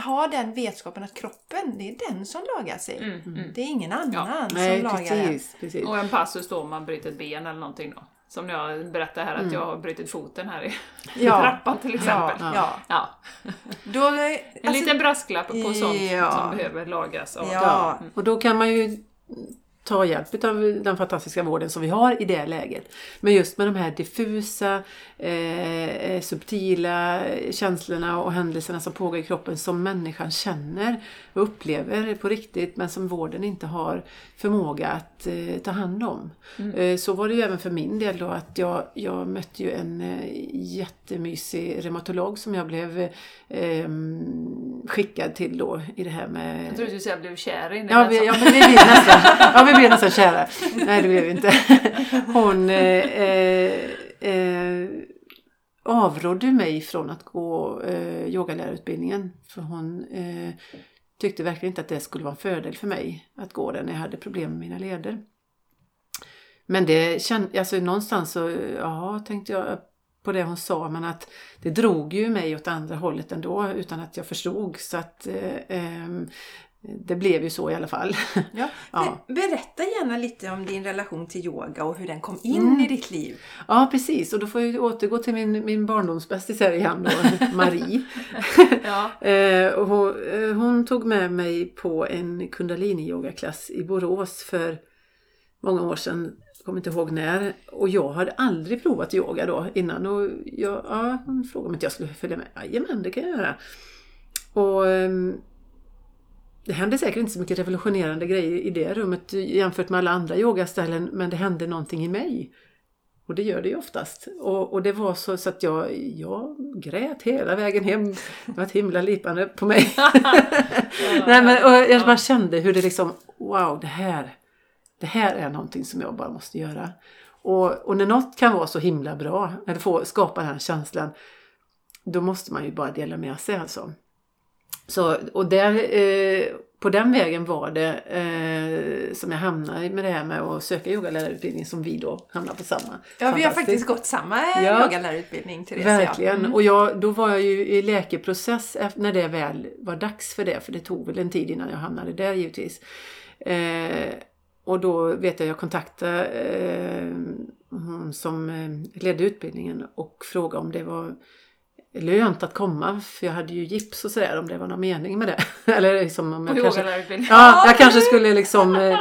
ha den vetskapen att kroppen, det är den som lagar sig. Mm, mm. Det är ingen annan ja. som Nej, lagar precis, den. Precis. Och en passus då om man bryter ett ben eller någonting då. Som jag berättade här att mm. jag har brutit foten här i, [LAUGHS] ja. trappan till exempel. Ja. ja. ja. Då, en alltså, liten brasklapp på sånt som behöver lagas. Och, ja. Och då kan man ju ta hjälp av den fantastiska vården som vi har i det läget. Men just med de här diffusa, eh, subtila känslorna och händelserna som pågår i kroppen som människan känner och upplever på riktigt men som vården inte har förmåga att eh, ta hand om. Mm. Eh, så var det ju även för min del då att jag, jag mötte ju en eh, jättemysig reumatolog som jag blev eh, skickad till då i det här med... Jag trodde du skulle säga blev kär i ja, vi, ja, men vi blev nästan, ja, vi blev nästan kära. Nej, det blev vi inte. Hon eh, eh, eh, avrådde mig från att gå eh, yogalärarutbildningen. För hon eh, tyckte verkligen inte att det skulle vara en fördel för mig att gå den när jag hade problem med mina leder. Men det kände, alltså någonstans så, ja tänkte jag på det hon sa men att det drog ju mig åt andra hållet ändå utan att jag förstod så att eh, ehm, det blev ju så i alla fall. Ja. [LAUGHS] ja. Berätta gärna lite om din relation till yoga och hur den kom in mm. i ditt liv. Ja precis och då får jag återgå till min, min barndomsbästis här igen då, [LAUGHS] Marie. [LAUGHS] ja. eh, hon, eh, hon, tog med mig på en kundalini-yogaklass i Borås för många år sedan. Jag kommer inte ihåg när. Och jag hade aldrig provat yoga då innan. Och jag, ja, hon frågade om inte jag skulle följa med. Jajamän, det kan jag göra. Och ehm, det hände säkert inte så mycket revolutionerande grejer i det rummet jämfört med alla andra yogaställen men det hände någonting i mig. Och det gör det ju oftast. Och, och det var så, så att jag, jag grät hela vägen hem. Det var ett himla lipande på mig. [LAUGHS] Nej, men, och jag bara kände hur det liksom, wow det här, det här är någonting som jag bara måste göra. Och, och när något kan vara så himla bra, eller få skapa den här känslan, då måste man ju bara dela med sig alltså. Så, och där, eh, på den vägen var det eh, som jag hamnade med det här med att söka yogalärarutbildning som vi då hamnade på samma. Ja, vi har faktiskt gått samma ja, yogalärarutbildning Therese. Verkligen. Mm. Och jag, då var jag ju i läkeprocess när det väl var dags för det. För det tog väl en tid innan jag hamnade där givetvis. Eh, och då vet jag, jag kontaktade eh, hon som eh, ledde utbildningen och frågade om det var lönt att komma för jag hade ju gips och sådär om det var någon mening med det. [LAUGHS] Eller liksom om jag kanske, ja, jag kanske skulle liksom eh,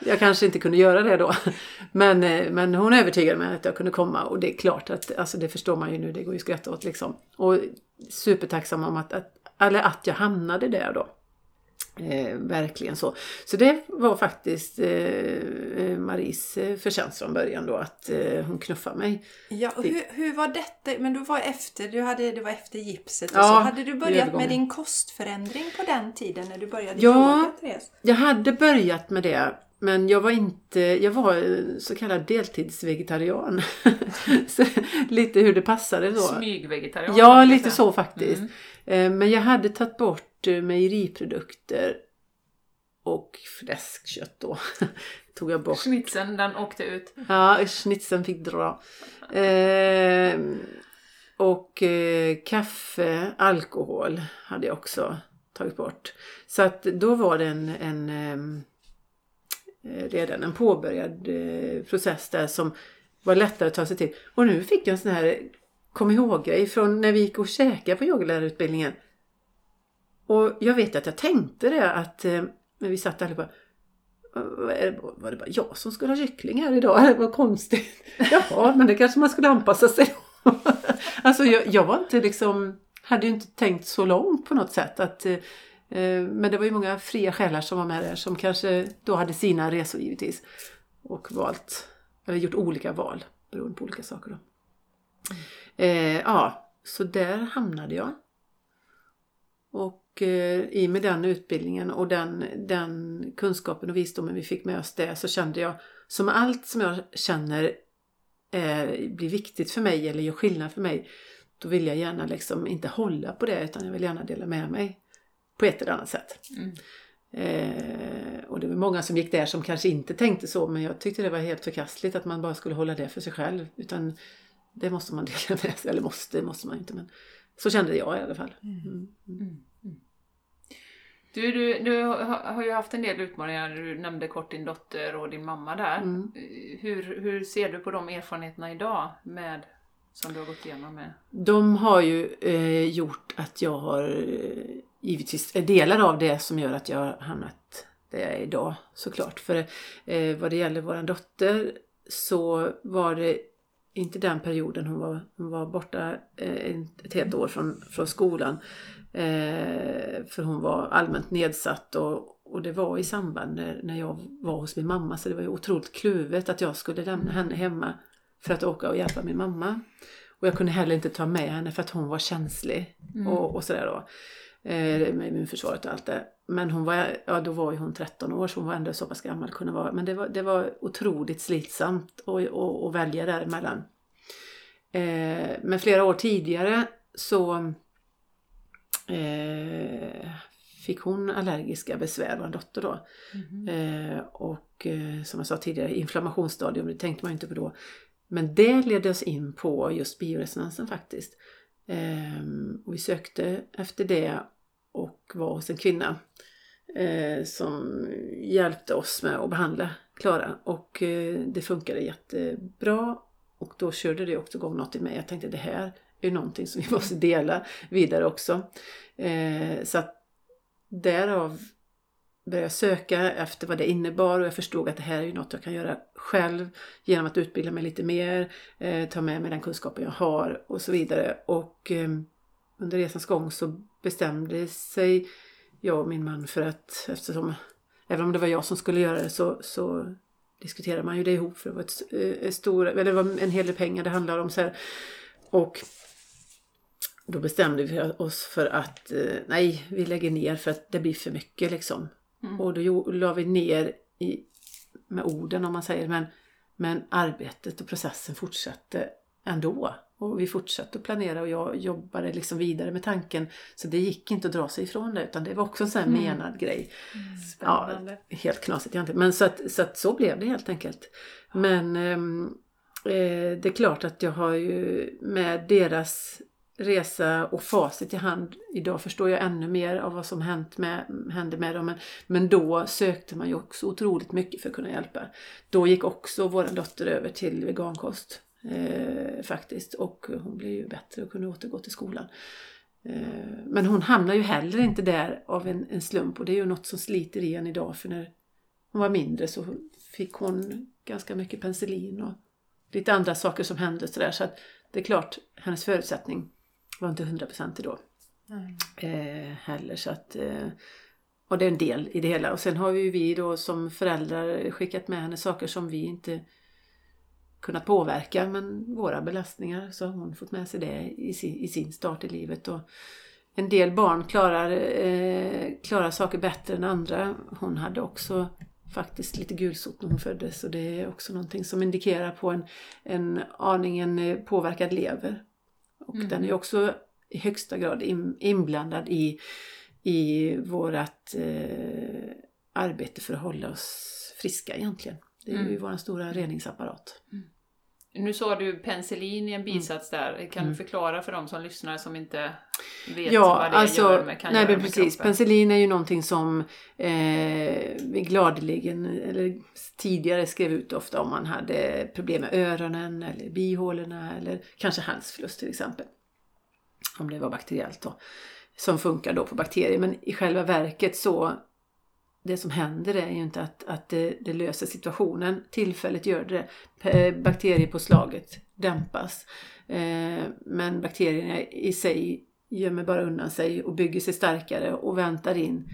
Jag kanske inte kunde göra det då. [LAUGHS] Men, eh, men hon övertygade mig att jag kunde komma och det är klart att alltså det förstår man ju nu, det går ju skratta åt liksom. Och supertacksam om att, att, eller att jag hamnade där då. Eh, verkligen så. Så det var faktiskt eh, eh Maries eh, förtjänst från början då att eh, hon knuffade mig. Ja, och hur, hur var detta? Men du var efter, du hade, det var efter gipset och ja, så. Hade du börjat med din kostförändring på den tiden när du började ja, yoga, jag hade börjat med det. Men jag var inte, jag var så kallad deltidsvegetarian. [LAUGHS] så, lite hur det passade då. Smygvegetarian? Ja, lite så faktiskt. Mm. Men jag hade tagit bort mejeriprodukter och fläskkött då. [LAUGHS] Tog jag bort. Schnitzeln den åkte ut. Ja, schnitzeln fick dra. Eh, och eh, kaffe, alkohol hade jag också tagit bort. Så att då var det en, en ehm, eh, redan en påbörjad eh, process där som var lättare att ta sig till. Och nu fick jag en sån här kom ihåg-grej från när vi gick och käkade på yogalärarutbildningen. Och jag vet att jag tänkte det att eh, när vi satt allihopa var det bara jag som skulle ha kyckling här idag? [LAUGHS] Det var konstigt. Jaha, men det kanske man skulle anpassa sig [LAUGHS] Alltså jag, jag, var inte liksom, hade ju inte tänkt så långt på något sätt. Att, eh, eh, men det var ju många fria själar som var med där som kanske då hade sina resor givetvis. Och valt, eller gjort olika val beroende på olika saker då. Eh, ja, så där hamnade jag. Och eh, i och med den utbildningen och den, den kunskapen och visdomen vi fick med oss det så kände jag som allt som jag känner är, blir viktigt för mig eller gör skillnad för mig då vill jag gärna liksom inte hålla på det utan jag vill gärna dela med mig på ett eller annat sätt. Mm. Eh, och det var många som gick där som kanske inte tänkte så men jag tyckte det var helt förkastligt att man bara skulle hålla det för sig själv utan det måste man dela med sig, eller måste, måste man inte men så kände jag i alla fall. Mm. Mm. Du, du, du har ju haft en del utmaningar, du nämnde kort din dotter och din mamma där. Mm. Hur, hur ser du på de erfarenheterna idag med, som du har gått igenom med? De har ju eh, gjort att jag har eh, givetvis delar av det som gör att jag har hamnat där jag är idag såklart. För eh, vad det gäller våran dotter så var det inte den perioden hon var, hon var borta eh, ett helt år från, från skolan. Eh, för hon var allmänt nedsatt och, och det var i samband när, när jag var hos min mamma så det var ju otroligt kluvet att jag skulle lämna henne hemma för att åka och hjälpa min mamma. Och jag kunde heller inte ta med henne för att hon var känslig mm. och, och sådär då. Eh, med immunförsvaret och allt det. Men hon var, ja då var ju hon 13 år så hon var ändå så pass gammal kunde vara. Men det var, det var otroligt slitsamt att välja däremellan. Eh, men flera år tidigare så eh, fick hon allergiska besvär, vår dotter då. Mm. Eh, och eh, som jag sa tidigare, inflammationsstadium, det tänkte man inte på då. Men det ledde oss in på just bioresonansen faktiskt. Eh, och vi sökte efter det och var hos en kvinna eh, som hjälpte oss med att behandla Klara och eh, det funkade jättebra och då körde det också igång något i mig. Jag tänkte det här är någonting som vi [LAUGHS] måste dela vidare också. Eh, så att därav började jag söka efter vad det innebar och jag förstod att det här är ju något jag kan göra själv genom att utbilda mig lite mer, eh, ta med mig den kunskapen jag har och så vidare. Och eh, under resans gång så bestämde sig jag och min man för att eftersom även om det var jag som skulle göra det så, så diskuterade man ju det ihop för det var, ett, eh, ett stor, eller det var en hel del pengar det handlade om. Så här. Och då bestämde vi oss för att eh, nej, vi lägger ner för att det blir för mycket liksom. Mm. Och då la vi ner i, med orden om man säger, men, men arbetet och processen fortsatte ändå. Och vi fortsatte att planera och jag jobbade liksom vidare med tanken. Så det gick inte att dra sig ifrån det utan det var också en sån här mm. menad grej. Mm. Spännande. Ja, helt knasigt egentligen. Men så att, så att så blev det helt enkelt. Men ehm, eh, det är klart att jag har ju med deras resa och facit i hand. Idag förstår jag ännu mer av vad som hänt med, hände med dem. Men, men då sökte man ju också otroligt mycket för att kunna hjälpa. Då gick också vår dotter över till vegankost. Eh, faktiskt. Och hon blev ju bättre och kunde återgå till skolan. Eh, men hon hamnar ju heller inte där av en, en slump och det är ju något som sliter i en idag för när hon var mindre så fick hon ganska mycket penicillin och lite andra saker som hände så där. Så att det är klart, hennes förutsättning var inte hundraprocentig då. Mm. Eh, heller så att eh, och det är en del i det hela. Och sen har ju vi då som föräldrar skickat med henne saker som vi inte kunnat påverka men våra belastningar så har hon fått med sig det i sin, i sin start i livet. Och en del barn klarar, eh, klarar saker bättre än andra. Hon hade också faktiskt lite gulsot när hon föddes och det är också någonting som indikerar på en, en aningen eh, påverkad lever. Och mm. den är också i högsta grad in, inblandad i, i vårt eh, arbete för att hålla oss friska egentligen. Det är mm. ju vår stora reningsapparat. Mm. Nu sa du penicillin i en mm. bisats där. Kan mm. du förklara för de som lyssnar som inte vet ja, vad det alltså, gör med, kan nej, göra men precis. Kroppen? Penicillin är ju någonting som eh, gladeligen, eller tidigare skrev ut ofta om man hade problem med öronen eller bihålorna eller kanske halsfluss till exempel. Om det var bakteriellt då. Som funkar då på bakterier. Men i själva verket så det som händer är ju inte att, att det, det löser situationen. Tillfället gör det. Bakteriepåslaget dämpas. Eh, men bakterierna i sig gömmer bara undan sig och bygger sig starkare och väntar in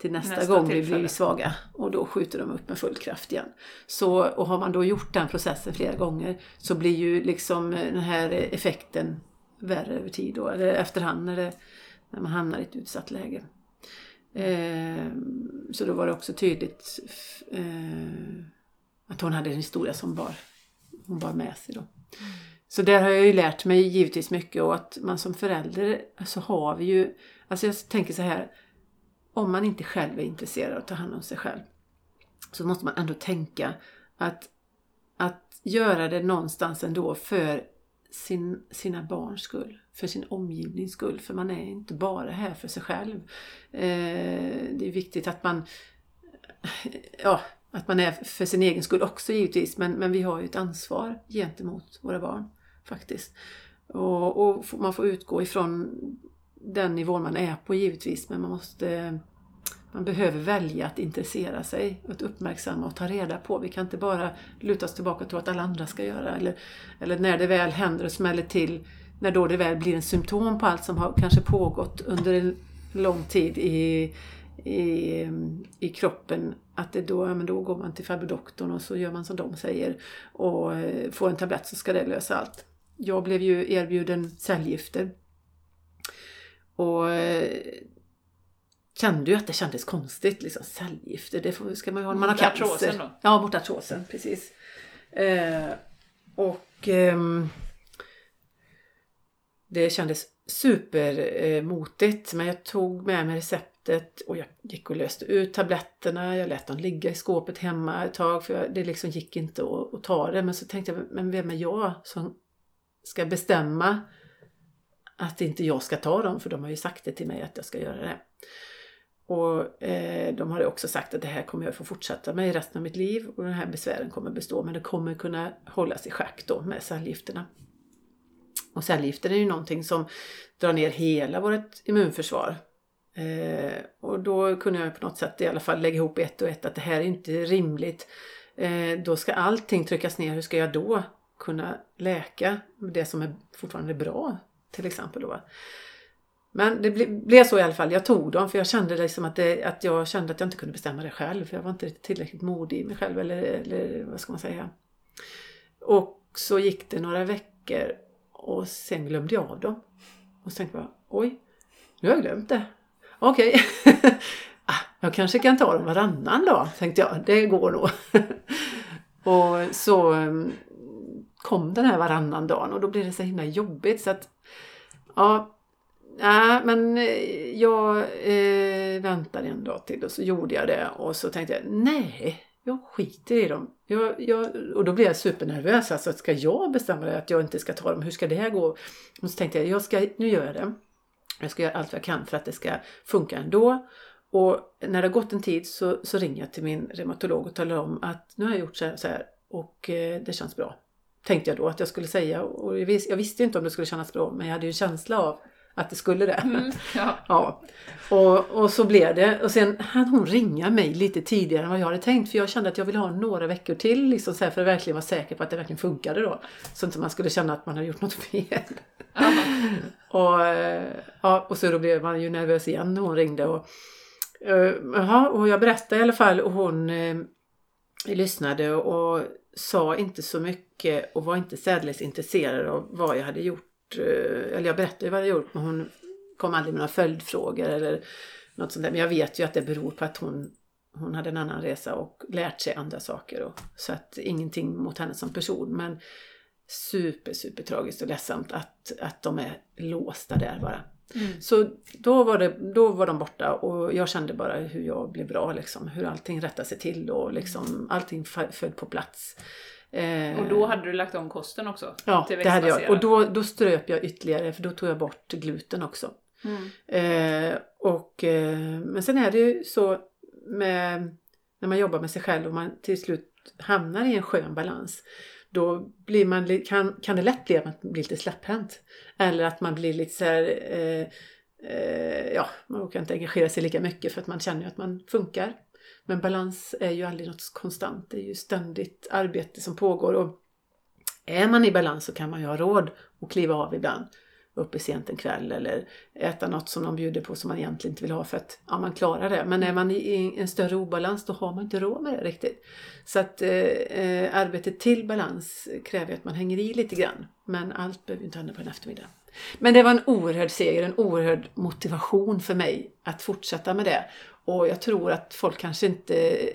till nästa, nästa gång tillfälle. vi blir svaga och då skjuter de upp med full kraft igen. Så, och har man då gjort den processen flera gånger så blir ju liksom den här effekten värre över tid då, eller efterhand när, det, när man hamnar i ett utsatt läge. Eh, så då var det också tydligt eh, att hon hade en historia som bar, hon bar med sig då. Mm. Så där har jag ju lärt mig givetvis mycket och att man som förälder så har vi ju, alltså jag tänker så här, om man inte själv är intresserad av att ta hand om sig själv så måste man ändå tänka att, att göra det någonstans ändå för sin, sina barns skull, för sin omgivnings skull. För man är inte bara här för sig själv. Eh, det är viktigt att man [LAUGHS] ja, att man är för sin egen skull också givetvis. Men, men vi har ju ett ansvar gentemot våra barn faktiskt. Och, och man får utgå ifrån den nivån man är på givetvis. Men man måste man behöver välja att intressera sig, att uppmärksamma och ta reda på. Vi kan inte bara luta oss tillbaka och tro att alla andra ska göra. Eller, eller när det väl händer och smäller till, när då det väl blir en symptom på allt som har kanske pågått under en lång tid i, i, i kroppen. Att det då, ja, men då går man till farbror doktorn och så gör man som de säger och eh, får en tablett så ska det lösa allt. Jag blev ju erbjuden cellgifter. Och eh, kände ju att det kändes konstigt. Liksom, cellgifter, det ska man ju ha när man har cancer. Artrosen då? Ja, mot artrosen, precis. Eh, och eh, det kändes supermotigt. Eh, men jag tog med mig receptet och jag gick och löste ut tabletterna. Jag lät dem ligga i skåpet hemma ett tag för det liksom gick inte att, att ta det. Men så tänkte jag, men vem är jag som ska bestämma att inte jag ska ta dem? För de har ju sagt det till mig att jag ska göra det. Och eh, de har också sagt att det här kommer jag få fortsätta med i resten av mitt liv och den här besvären kommer bestå men det kommer kunna hållas i schack då med cellgifterna. Och cellgifter är ju någonting som drar ner hela vårt immunförsvar. Eh, och då kunde jag på något sätt i alla fall lägga ihop ett och ett att det här är inte rimligt. Eh, då ska allting tryckas ner, hur ska jag då kunna läka det som är fortfarande bra till exempel då. Men det blev så i alla fall. Jag tog dem för jag kände liksom att, det, att jag kände att jag inte kunde bestämma det själv. För jag var inte tillräckligt modig i mig själv eller, eller vad ska man säga. Och så gick det några veckor och sen glömde jag av dem. Och så tänkte jag, oj, nu har jag glömt det. Okej, okay. [LAUGHS] ah, jag kanske kan ta dem varannan dag, tänkte jag. Det går nog. [LAUGHS] och så mm, kom den här varannan dagen och då blev det så himla jobbigt så att ja, Nej, men eh, jag eh, väntade en dag till och så gjorde jag det och så tänkte jag nej, jag skiter i dem. Jag, jag, och då blev jag supernervös. Alltså, ska jag bestämma det att jag inte ska ta dem? Hur ska det här gå? Och så tänkte jag, jag ska, nu gör jag det. Jag ska göra allt jag kan för att det ska funka ändå. Och när det har gått en tid så, så ringer jag till min reumatolog och talar om att nu har jag gjort så här, så här och eh, det känns bra. Tänkte jag då att jag skulle säga. Och jag, vis, jag visste inte om det skulle kännas bra men jag hade ju en känsla av att det skulle det. Mm, ja. [LAUGHS] ja. Och, och så blev det. Och sen hann hon ringa mig lite tidigare än vad jag hade tänkt. För jag kände att jag ville ha några veckor till liksom så för att verkligen vara säker på att det verkligen funkade då. Så att man skulle känna att man hade gjort något fel. [LAUGHS] och, ja, och så då blev man ju nervös igen när hon ringde. Och, Uh, och jag berättade i alla fall och hon uh, lyssnade och sa inte så mycket och var inte särdeles intresserad av vad jag hade gjort. Uh, eller jag berättade vad jag gjort men hon kom aldrig med några följdfrågor eller något sånt där. Men jag vet ju att det beror på att hon, hon hade en annan resa och lärt sig andra saker. Och, så att ingenting mot henne som person men super, super tragiskt och ledsamt att, att de är låsta där bara. Mm. Så då var, det, då var de borta och jag kände bara hur jag blev bra liksom. Hur allting rättade sig till och liksom allting föll på plats. Eh, och då hade du lagt om kosten också? Ja, det hade jag. Och då, då ströp jag ytterligare för då tog jag bort gluten också. Mm. Eh, och, eh, men sen är det ju så med, när man jobbar med sig själv och man till slut hamnar i en skön balans då blir man, kan, kan det lätt bli att man blir lite släpphänt. Eller att man blir lite så här, eh, eh, ja, man orkar inte engagera sig lika mycket för att man känner att man funkar. Men balans är ju aldrig något konstant, det är ju ständigt arbete som pågår och är man i balans så kan man ju ha råd att kliva av ibland uppe sent en kväll eller äta något som de bjuder på som man egentligen inte vill ha för att ja, man klarar det. Men är man i en större obalans då har man inte råd med det riktigt. Så att eh, eh arbetet till balans kräver att man hänger i lite grann. Men allt behöver inte hända på en eftermiddag. Men det var en oerhörd seger, en oerhörd motivation för mig att fortsätta med det. Och jag tror att folk kanske inte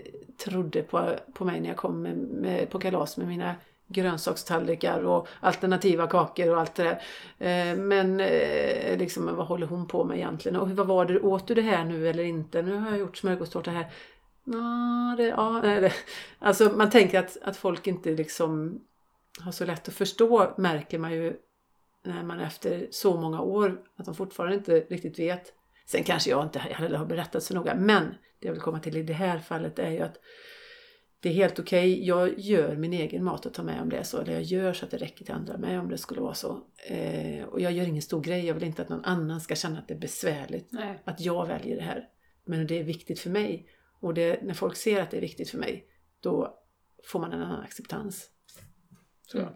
trodde på, på mig när jag kom med, med, på kalas med mina grönsakstallrikar och alternativa kakor och allt det där. Eh, men eh, liksom, vad håller hon på med egentligen? Och vad var det, åt du det här nu eller inte? Nu har jag gjort smörgåstårta här. Nå, det, ja, det. Alltså man tänker att, att folk inte liksom har så lätt att förstå märker man ju när man efter så många år att de fortfarande inte riktigt vet. Sen kanske jag inte heller har berättat så noga men det jag vill komma till i det här fallet är ju att det är helt okej. Okay. Jag gör min egen mat och tar med om det är så. Eller jag gör så att det räcker till andra med om det skulle vara så. Eh, och jag gör ingen stor grej. Jag vill inte att någon annan ska känna att det är besvärligt. Nej. Att jag väljer det här. Men det är viktigt för mig. Och det, när folk ser att det är viktigt för mig, då får man en annan acceptans. Så. Mm.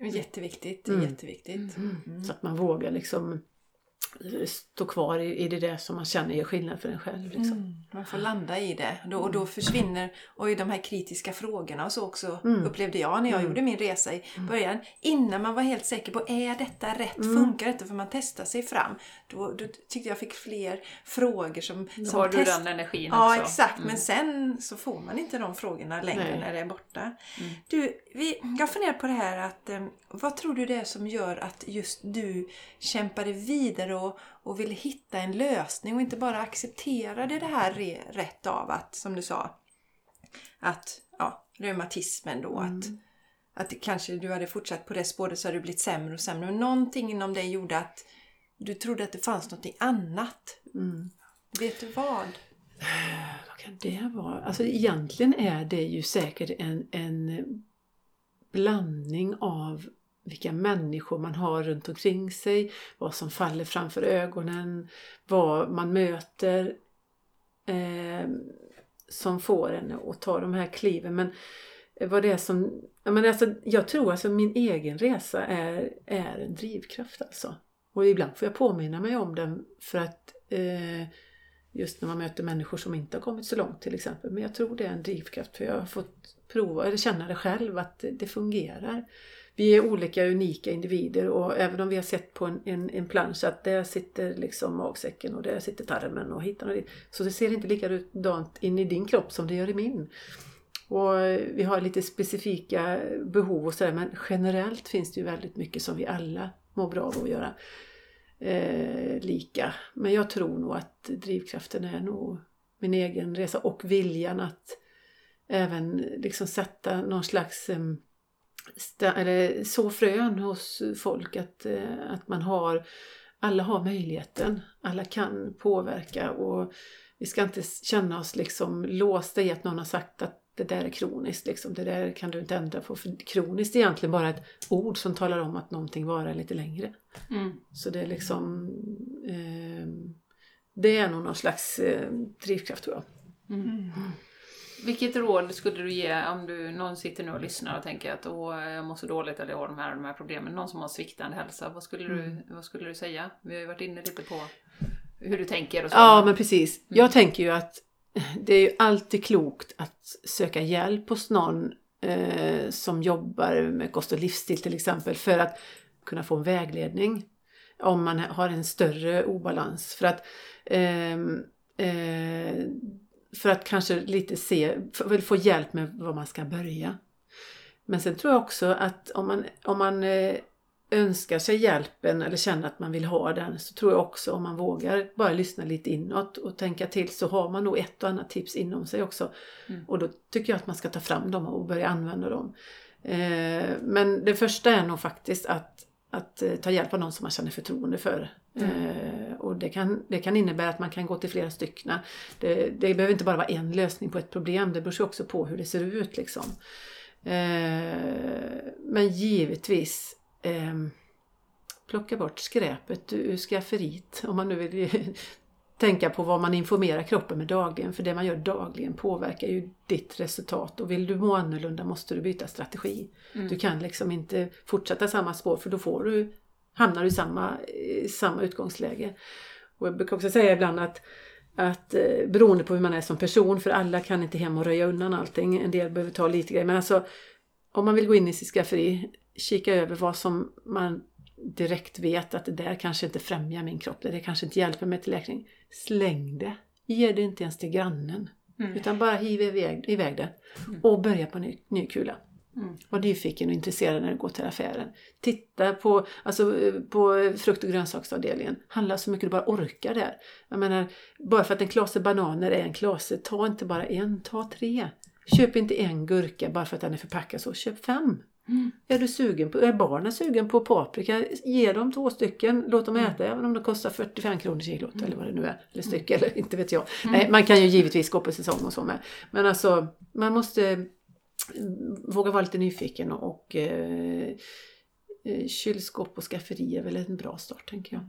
Jätteviktigt. Mm. Jätteviktigt. Mm. Mm. Så att man vågar liksom stå kvar i, i det där som man känner gör skillnad för en själv. Liksom. Mm, man får landa i det då, och då försvinner och de här kritiska frågorna och så också mm. upplevde jag när jag mm. gjorde min resa i mm. början. Innan man var helt säker på är detta rätt, mm. funkar detta? För man testar sig fram. Då, då tyckte jag fick fler frågor som... Då som har du test... den energin ja, också. Ja exakt, men mm. sen så får man inte de frågorna längre Nej. när det är borta. Du, vi, jag funderar på det här att um, vad tror du det är som gör att just du kämpade vidare och, och ville hitta en lösning och inte bara accepterade det här rätt av att, som du sa, att ja, reumatismen då, mm. att, att kanske du hade fortsatt på det spåret så hade du blivit sämre och sämre. Men någonting inom dig gjorde att du trodde att det fanns någonting annat. Mm. Vet du vad? Vad kan det vara? Alltså egentligen är det ju säkert en, en blandning av vilka människor man har runt omkring sig, vad som faller framför ögonen, vad man möter eh, som får en att ta de här kliven. Men vad det är som... Jag, menar, alltså, jag tror alltså min egen resa är, är en drivkraft alltså. Och ibland får jag påminna mig om den för att eh, just när man möter människor som inte har kommit så långt till exempel. Men jag tror det är en drivkraft för jag har fått prova eller känna det själv att det fungerar. Vi är olika unika individer och även om vi har sett på en, en, en plansch att där sitter liksom magsäcken och där sitter tarmen och hittar och dit. Så det ser inte likadant in i din kropp som det gör i min. Och vi har lite specifika behov och sådär men generellt finns det ju väldigt mycket som vi alla mår bra av att göra eh, lika. Men jag tror nog att drivkraften är nog min egen resa och viljan att även liksom sätta någon slags eller så frön hos folk att, eh, att man har alla har möjligheten, alla kan påverka och vi ska inte känna oss liksom låsta i att någon har sagt att det där är kroniskt, liksom. det där kan du inte ändra på. För kroniskt är egentligen bara ett ord som talar om att någonting varar lite längre. Mm. Så det är liksom eh, Det är nog någon slags eh, drivkraft tror jag. Mm. Mm. Vilket råd skulle du ge om du, någon sitter nu och lyssnar och tänker att Åh, jag mår så dåligt eller jag har de här, de här problemen. Någon som har sviktande hälsa. Vad skulle, mm. du, vad skulle du säga? Vi har ju varit inne lite på hur du tänker och så. Ja, men precis. Mm. Jag tänker ju att det är ju alltid klokt att söka hjälp hos någon eh, som jobbar med kost och livsstil till exempel för att kunna få en vägledning om man har en större obalans. För att, eh, eh, för att kanske lite se, för, få hjälp med var man ska börja. Men sen tror jag också att om man, om man eh, önskar sig hjälpen eller känner att man vill ha den så tror jag också om man vågar bara lyssna lite inåt och tänka till så har man nog ett och annat tips inom sig också. Mm. Och då tycker jag att man ska ta fram dem och börja använda dem. Eh, men det första är nog faktiskt att, att eh, ta hjälp av någon som man känner förtroende för. Mm. Eh, och det kan, det kan innebära att man kan gå till flera stycken. Det, det behöver inte bara vara en lösning på ett problem, det beror också på hur det ser ut. Liksom. men givetvis eh, plocka bort skräpet ur skafferiet. Om man nu vill tänka på vad man informerar kroppen med dagligen. För det man gör dagligen påverkar ju ditt resultat. Och vill du må annorlunda måste du byta strategi. Mm. Du kan liksom inte fortsätta samma spår för då får du, hamnar du i samma, i samma utgångsläge. Och jag brukar också säga ibland att att eh, beroende på hur man är som person, för alla kan inte hem och röja undan allting. En del behöver ta lite grejer. Men alltså om man vill gå in i sitt skafferi, kika över vad som man direkt vet att det där kanske inte främjar min kropp, det kanske inte hjälper mig till läkning. Släng det! Ge det inte ens till grannen. Mm. Utan bara hiv iväg, iväg det mm. och börja på ny, ny kula. Mm. Var nyfiken och intresserad när du går till affären. Titta på, alltså, på frukt och grönsaksavdelningen. Handla så mycket du bara orkar där. Jag menar, bara för att en klase bananer är en klase, ta inte bara en, ta tre. Köp inte en gurka bara för att den är förpackad så, köp fem. Mm. Är, du sugen på, är barnen sugen på paprika, ge dem två stycken, låt dem äta även om det kostar 45 kronor kilot mm. eller vad det nu är. Eller stycke eller inte vet jag. Mm. Nej, man kan ju givetvis gå på säsong och så med. Men alltså man måste våga vara lite nyfiken och eh, eh, kylskåp och skafferi är väl en bra start tänker jag.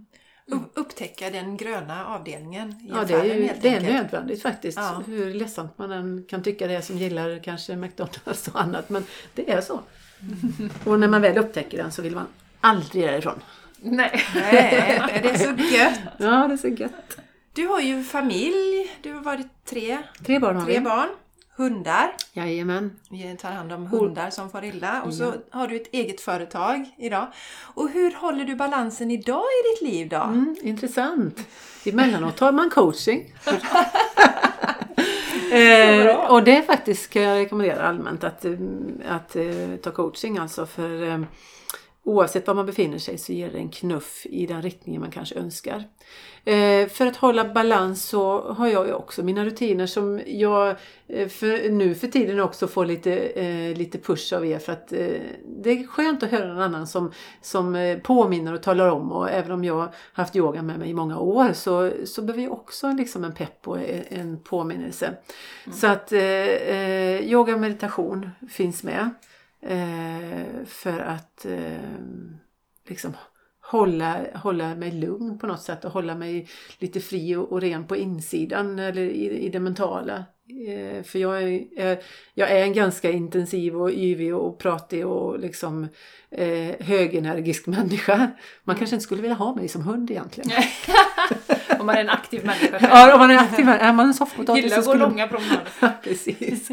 Mm. Upptäcka den gröna avdelningen i Ja, det är, ju, det är nödvändigt faktiskt. Ja. Hur ledsamt man än kan tycka det som gillar kanske McDonalds och annat. Men det är så. Och när man väl upptäcker den så vill man aldrig därifrån. Nej. Nej, det är så [LAUGHS] gött. Ja, det är så gött. Du har ju familj, du har varit tre, tre barn. Har tre vi. barn. Hundar. Jajamän. Vi tar hand om hundar som far illa. Och så har du ett eget företag idag. Och hur håller du balansen idag i ditt liv då? Mm, intressant. Emellanåt tar man coaching. [LAUGHS] [LAUGHS] eh, och det faktiskt kan jag rekommendera allmänt att, att, att ta coaching alltså för eh, Oavsett var man befinner sig så ger det en knuff i den riktningen man kanske önskar. Eh, för att hålla balans så har jag ju också mina rutiner som jag eh, för, nu för tiden också får lite, eh, lite push av er för att det är skönt att höra någon annan som, som påminner och talar om och även om jag haft yoga med mig i många år så, så behöver jag också liksom en pepp och en påminnelse. Mm. Så att eh, yoga och meditation finns med. Eh, för att eh, liksom hålla, hålla mig lugn på något sätt och hålla mig lite fri och, och ren på insidan eller i, i det mentala. Eh, för jag är, jag är en ganska intensiv och yvig och pratig och liksom eh, högenergisk människa. Man kanske inte skulle vilja ha mig som hund egentligen. [LAUGHS] om man är en aktiv människa. Ja, om man är en aktiv människa. Är man en soffpotatis Gillar att gå långa promenader. [LAUGHS] Precis.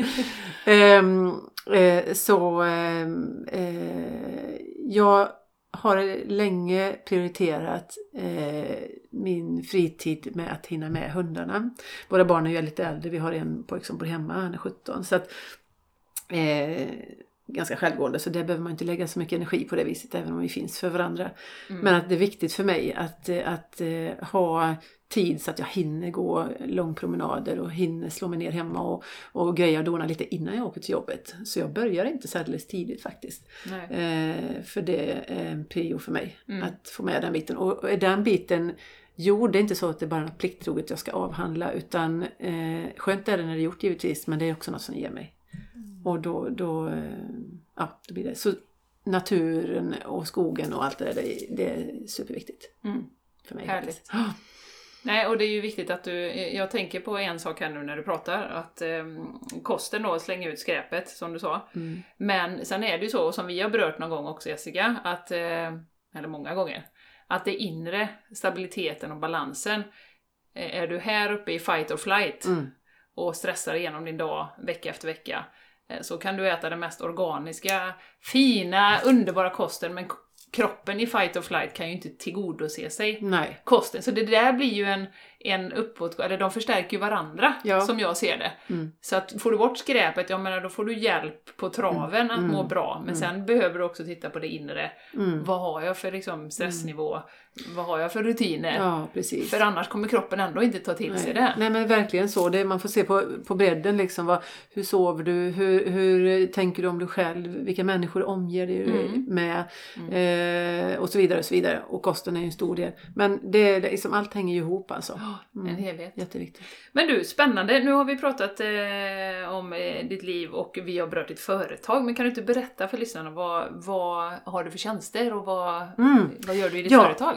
um, Eh, så ehm, eh, jag har länge prioriterat eh, min fritid med att hinna med hundarna. Våra barn är ju lite äldre, vi har en pojke som bor hemma, han är 17. Så att, eh, ganska självgående så det behöver man inte lägga så mycket energi på det viset även om vi finns för varandra. Mm. Men att det är viktigt för mig att, att, att ha tid så att jag hinner gå långpromenader och hinner slå mig ner hemma och, och greja och dona lite innan jag åker till jobbet. Så jag börjar inte särdeles tidigt faktiskt. Eh, för det är en prio för mig mm. att få med den biten. Och, och den biten Jo, det är inte så att det är bara något plikttroget jag ska avhandla utan eh, skönt är det när det är gjort givetvis men det är också något som ger mig. Mm. Och då, då, eh, ja, då blir det. Så naturen och skogen och allt det där, det, det är superviktigt. Mm. För mig. Härligt. Nej, och det är ju viktigt att du, jag tänker på en sak här nu när du pratar, att eh, kosten då, slänga ut skräpet som du sa. Mm. Men sen är det ju så, som vi har berört någon gång också Jessica, att, eh, eller många gånger, att det inre, stabiliteten och balansen är du här uppe i fight or flight Mm. och stressar igenom din dag vecka efter vecka eh, så kan du äta den mest organiska, fina, underbara kosten men kroppen i fight or flight kan ju inte tillgodose sig Nej. kosten. Så det där blir ju en, en uppåt, eller de förstärker ju varandra Ja. som jag ser det. Mm. Så att får du bort skräpet, jag menar då får du hjälp på traven att Mm. må bra. Men sen behöver du också titta på det inre. Mm. Vad har jag för liksom, stressnivå? Vad har jag för rutiner? Ja, precis. För annars kommer kroppen ändå inte ta till sig Nej. det. Nej men verkligen så. Det, man får se på, på bredden liksom. Vad, hur sover du? Hur, hur tänker du om dig själv? Vilka människor omger dig Mm. med? Eh, och så vidare och så vidare. Och kosten är ju en stor del. Men det, liksom, allt hänger ju ihop alltså. En helhet. Jätteviktigt. Men du, spännande. Nu har vi pratat eh, om eh, ditt liv och vi har berört ditt företag. Men kan du inte berätta för lyssnarna vad, vad har du för tjänster och vad, Mm. vad gör du i ditt Ja. företag?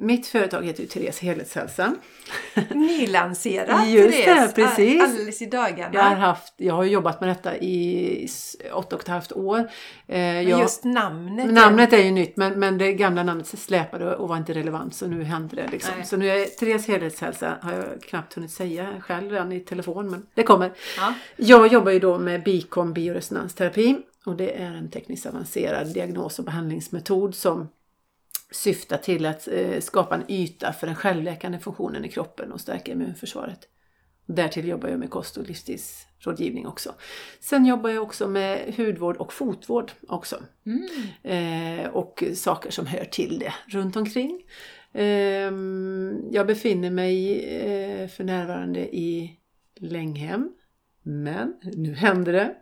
Mitt företag heter ju Therese Helhetshälsa. [LAUGHS] Nylanserat [LAUGHS] Just det, Therese, precis. alldeles i dagarna. Jag har, haft, jag har jobbat med detta i åtta och ett halvt år. Eh, jag, Just namnet. namnet är ju nytt men, men det gamla namnet släpade och var inte relevant så nu hände det. Liksom. Så nu är Therese Helhetshälsa har jag knappt hunnit säga själv redan i telefon men det kommer. Ja. Jag jobbar ju då med Bicom bioresonansterapi och det är en tekniskt avancerad diagnos och behandlingsmetod som syftar till att eh, skapa en yta för den självläkande funktionen i kroppen och stärka immunförsvaret. Därtill jobbar jag med kost och livsstilsrådgivning också. Sen jobbar jag också med hudvård och fotvård också. Mm. Eh, och saker som hör till det runt omkring. Ehm, jag befinner mig eh, för närvarande i Länghem. Men nu händer det.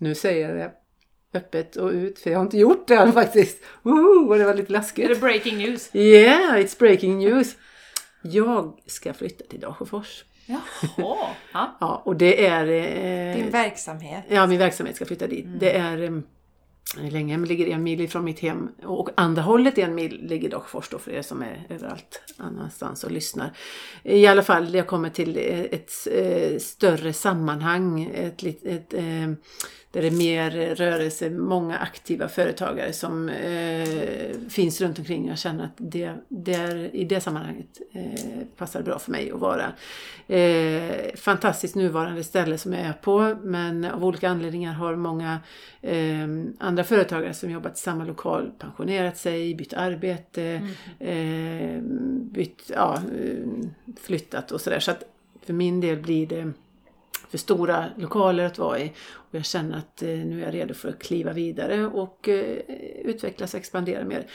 Nu säger jag det öppet och ut för jag har inte gjort det än faktiskt. Woho, och det var lite Är läskigt. det breaking news? Yeah, it's breaking news. Jag ska flytta till Dalsjöfors. Jaha. [LAUGHS] Ja. Ja, och det är... Eh, Din verksamhet. Ja, min verksamhet ska flytta dit. Det är eh, länge, men ligger en mil ifrån mitt hem. Och andra hållet en mil ligger Dalsjöfors då för er som är överallt annanstans och lyssnar. I alla fall, jag kommer till eh, ett eh, större sammanhang. Ett, lit- ett, eh, där det är mer rörelse, många aktiva företagare som eh, finns runt omkring. Jag känner att det, det är, i det sammanhanget eh, passar bra för mig att vara. Eh, fantastiskt nuvarande ställe som jag är på men av olika anledningar har många eh, andra företagare som jobbat i samma lokal pensionerat sig, bytt arbete, eh, bytt, ja, eh, flyttat och sådär. Så att för min del blir det för stora lokaler att vara i. Och jag känner att eh, nu är jag redo för att kliva vidare och eh, utvecklas och expandera mer.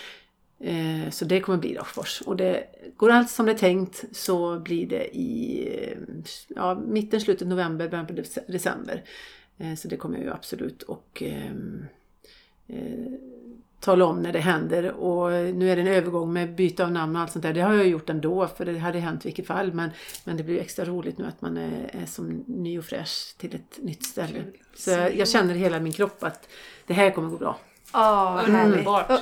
Eh, så det kommer bli Rockfors. Och det går allt som det är tänkt så blir det i ja, mitten, slutet november, början på december. Så det kommer jag ju absolut och ehm, tala om när det händer. Och nu är det en övergång med byte av namn och allt sånt där. Det har jag gjort ändå för det hade hänt i vilket fall. Men, men det blir extra roligt nu att man är, är som ny och fräsch till ett nytt ställe. Så jag, jag känner i hela min kropp att det här kommer gå bra. Härligt. Underbart. Eh,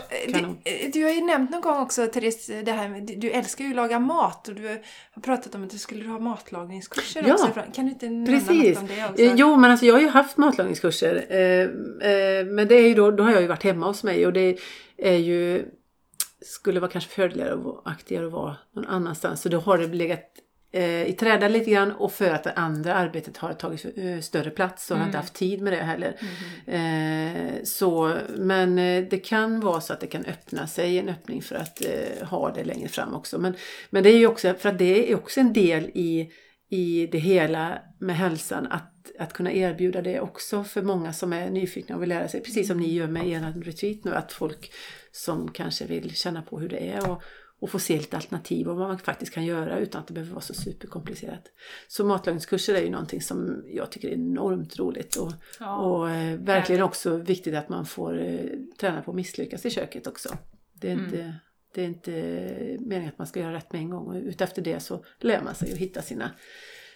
det- Du har ju nämnt någon gång också Therese, det här med, du älskar ju att laga mat och du har pratat om att du skulle ha matlagningskurser Ja, också. Kan du inte nämna Precis. något om det också? Eh, Jo, men alltså jag har ju haft matlagningskurser. Eh, eh, men det är ju då, då har jag ju varit hemma hos mig och det är ju skulle vara kanske fördeligare och vara aktigare att vara någon annanstans. Så då har det legat eh, i träda lite grann och för att det andra arbetet har tagit eh, större plats så har jag inte haft tid med det heller. Eh, så, men eh, det kan vara så att det kan öppna sig en öppning för att eh, ha det längre fram också. Men, men det är ju också, för att det är också en del i, i det hela med hälsan att, att kunna erbjuda det också för många som är nyfikna och vill lära sig. Precis som ni gör med er retreat nu, att folk som kanske vill känna på hur det är och, och få se lite alternativ och vad man faktiskt kan göra utan att det behöver vara så superkomplicerat. Så matlagningskurser är ju någonting som jag tycker är enormt roligt och, Ja. och eh, verkligen också viktigt att man får eh, träna på att misslyckas i köket också. Det är, inte, det är inte meningen att man ska göra rätt med en gång och utefter det så lär man sig att hitta sina,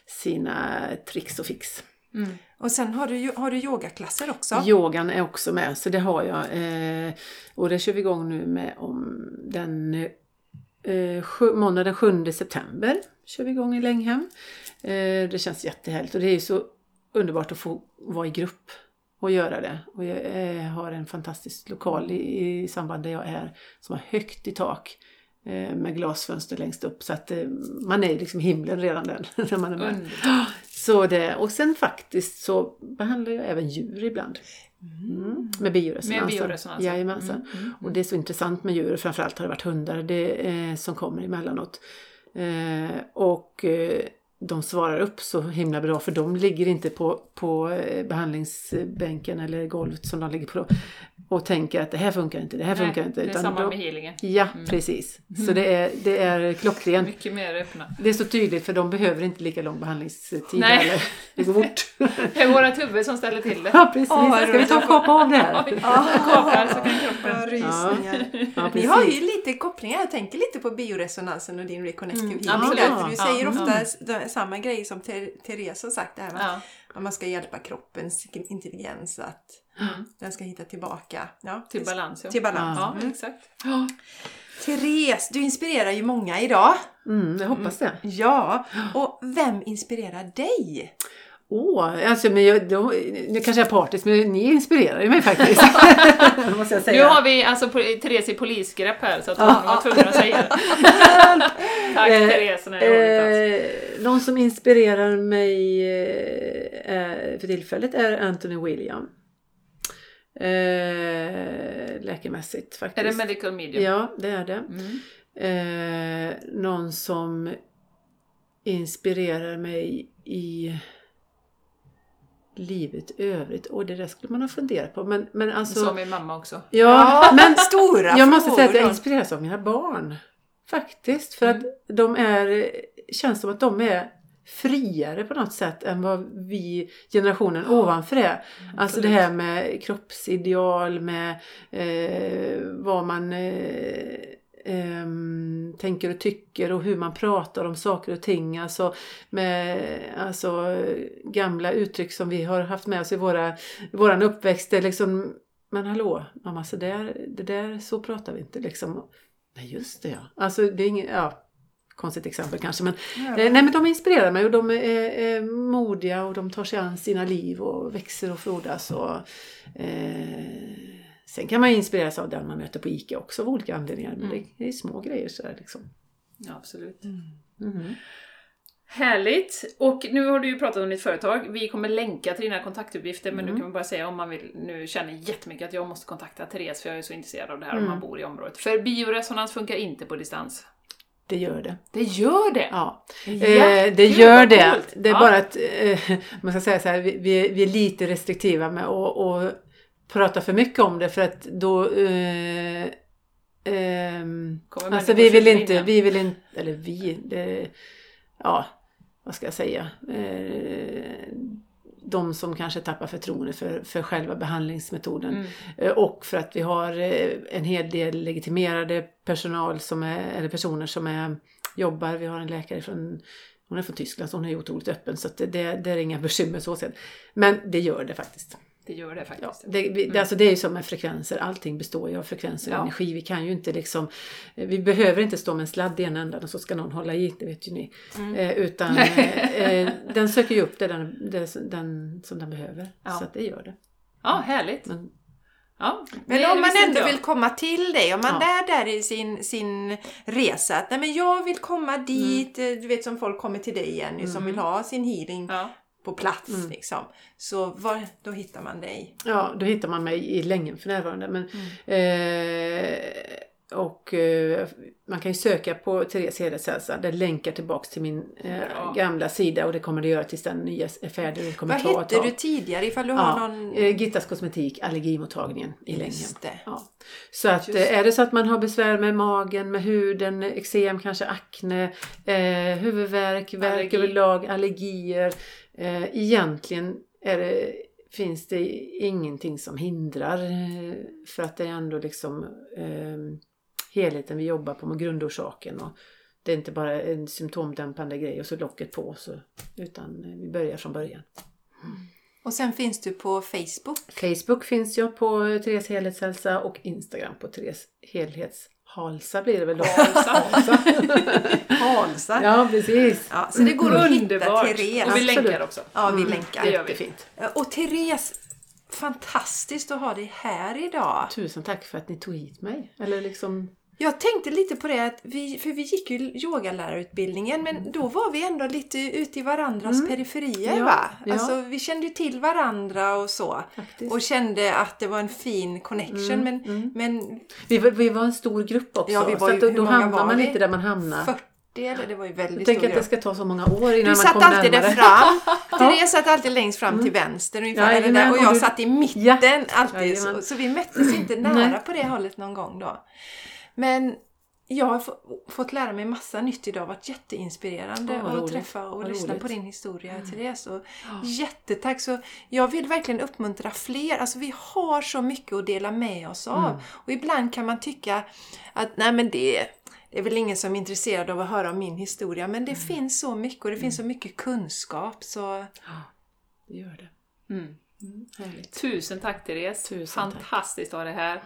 sina tricks och fix. Och sen har du, har du yogaklasser också. Yogan är också med, så det har jag. Eh, och det kör vi igång nu med om den eh, måndag den 7 september. Kör vi igång i Länghem. Eh, det känns jättehärligt och det är ju så underbart att få vara i grupp och göra det. Och jag eh, har en fantastisk lokal i, i samband där jag är som har högt i tak. eh, med glasfönster längst upp. Så att eh, man är liksom himlen redan där [LAUGHS] när man är med. Underbart. Så det, och sen faktiskt så behandlar jag även djur ibland. Mm. Med bioresonanser. Med bioresonanser. Jajamensan. Mm, mm, Och det är så intressant med djur, framförallt har det varit hundar det, eh, som kommer emellanåt. Eh, och eh, de svarar upp så himla bra för de ligger inte på, på eh, behandlingsbänken eller golvet som de ligger på och tänker att det här funkar inte, det här Nej, funkar inte. Det är utan samma de- med healingen. Ja, precis. Så det är, det är klockrent. Mycket mer öppna. Det är så tydligt för de behöver inte lika lång behandlingstid Nej. heller. Det går fort. [LAUGHS] Det är vårat huvud som ställer till det. Ja, precis. Åh, vad Ska vi ta och kapa av det här? [LAUGHS] Kapar så kan Ja, kroppen... rysningar. Ja, Ni har ju lite kopplingar. Jag tänker lite på bioresonansen och din reconnective Mm, healing absolut. där. För du Ja, säger mm. ofta de- samma grej som Ter- Therese har sagt. Det här med Ja. att man ska hjälpa kroppens intelligens att Mm. den ska hitta tillbaka. Ja, Till balans ja. Till balans. Ja, Mm. exakt. Therese, du inspirerar ju många idag. Mm, jag hoppas det. Ja, [GASPS] och vem inspirerar dig? Åh, alltså, men jag, då, nu kanske jag är partisk, men ni inspirerar ju mig faktiskt. [LAUGHS] måste jag Nu har vi alltså Therese i polisgrepp här så att hon var tvungen att säga det. [LAUGHS] Tack Eh, Therese, nej, alltså. Eh, någon som inspirerar mig eh, för tillfället är Anthony William. Eh, läkemässigt faktiskt. Är det medical medium? Ja, det är det. Mm. Eh, någon som inspirerar mig i livet övrigt. Och det där skulle man ha funderat på. Men, men alltså... Som min mamma också. Ja, men [LAUGHS] stora jag måste säga att jag inspireras av mina barn. Faktiskt. För Mm. att de är, känns som att de är friare på något sätt än vad vi, generationen ovanför är. Alltså det här med kroppsideal, med eh, vad man eh, ehm, tänker och tycker och hur man pratar om saker och ting. Alltså med alltså, gamla uttryck som vi har haft med oss i våra, våran uppväxt. Det är liksom, men hallå mamma, så där, det där, så pratar vi inte liksom. Nej just det ja. Alltså det är inget, ja, konstigt exempel kanske men Ja. Eh, Nej men de inspirerar mig och de är, är modiga och de tar sig an sina liv och växer och frodas. Och, eh, sen kan man inspireras av den man möter på ICA också av olika anledningar. Men Mm. det, är små grejer sådär liksom. Ja, absolut. Mhm. Härligt! Och nu har du ju pratat om ditt företag. Vi kommer länka till dina kontaktuppgifter men Mm. nu kan vi bara säga om man vill, nu känner jättemycket att jag måste kontakta Therese för jag är så intresserad av det här om Mm. man bor i området. För bioresonans funkar inte på distans. Det gör det. Det gör det! Ja. Ja, Eh, det gör det. Det är Ja. bara att eh, [LAUGHS] man ska säga så här, vi, vi, är- lite restriktiva med att att prata för mycket om det för att då eh, Kommer Alltså vi vill inte, den? vi vill inte, eller vi, det, ja, vad ska jag säga? Eh, de som kanske tappar förtroende för, för själva behandlingsmetoden. Mm. Eh, Och för att vi har eh, en hel del legitimerade personal som är, eller personer som är, jobbar. Vi har en läkare från hon är från Tyskland så hon är otroligt öppen så att det, det, det är inga bekymmer så sett. Men det gör det faktiskt. Det gör det Ja, faktiskt. det, vi, det, alltså det är ju som med frekvenser, allting består ju av frekvenser och Ja. energi. Vi kan ju inte liksom, vi behöver inte stå med en sladd i ena ändan och så ska någon hålla i, det vet ju ni. Mm. Eh, utan [LAUGHS] eh, eh, den söker ju upp det den, det, den som den behöver. Ja. Så att det gör det. Ja, härligt. Men, Ja, Men det om man ändå vill komma till dig, om man Ja. är där i sin, sin resa, att nej men jag vill komma dit, eh, du vet som folk kommer till dig Jenny som Mm. vill ha sin healing Ja. På plats Mm. liksom. Så var, då hittar man dig. ja, då hittar man mig i Längen för närvarande. Men, Mm. eh, och eh, man kan ju söka på Therese Helhetshälsa. Det länkar tillbaks till min eh, gamla sida och det kommer det göra tills den nya är färdig. Det kommer Vad ta ett hette du tidigare ifall du Ja, har någon... eh, Gittas kosmetik, allergimottagningen i Längen. Ja. Så att Just eh, är det så att man har besvär med magen, med huden, eksem, kanske akne, eh, huvudvärk, värk överlag, allergier. Eh, egentligen är det, finns det ingenting som hindrar eh, för att det är ändå liksom eh, helheten vi jobbar på med grundorsaken. Och det är inte bara en symptomdämpande grej och så locket på så, utan eh, vi börjar från början. Och sen finns du på Facebook. Facebook finns jag på Therese Helhetshälsa och Instagram på Therese Helhetshalsa blir det väl då? Halsa. [LAUGHS] Halsa. ja, precis. Ja, så det går att hitta Underbart! Therese. Och vi länkar också. Ja, vi Mm, länkar. det gör vi. Jättefint. Och Therese, fantastiskt att ha dig här idag. Tusen tack för att ni tog hit mig. Eller liksom Jag tänkte lite på det, att vi, för vi gick ju yogalärarutbildningen men då var vi ändå lite ute i varandras Mm. periferier Ja, va? ja. Alltså vi kände ju till varandra och så. Faktiskt. Och kände att det var en fin connection Mm, men, mm. men Vi, var- vi var en stor grupp också, Ja, vi var så ju- att då, hamnar man vi? lite där man hamnar. 40 eller det var ju väldigt Jag tänker att det ska ta så många år innan Du man satt kommer alltid närmare. där fram. [LAUGHS] Therese satt alltid längst fram till vänster ungefär. eller Jajamän, där, och jag du- satt i mitten Ja, alltid. Så, så vi möttes inte nära på det hållet någon gång då. Men jag har få- fått lära mig massa nytt idag. varit jätteinspirerande vad att roligt. träffa och Vad lyssna roligt. på din historia Therese. Och Jättetack! Så jag vill verkligen uppmuntra fler. Alltså vi har så mycket att dela med oss av. Mm. Och ibland kan man tycka att nej men det, det är väl ingen som är intresserad av att höra om min historia. Men det Mm. finns så mycket och det finns så mycket kunskap. Så Det gör det. Mm. Härligt. Tusen tack Therese! Tusen tack. Fantastiskt att ha dig här.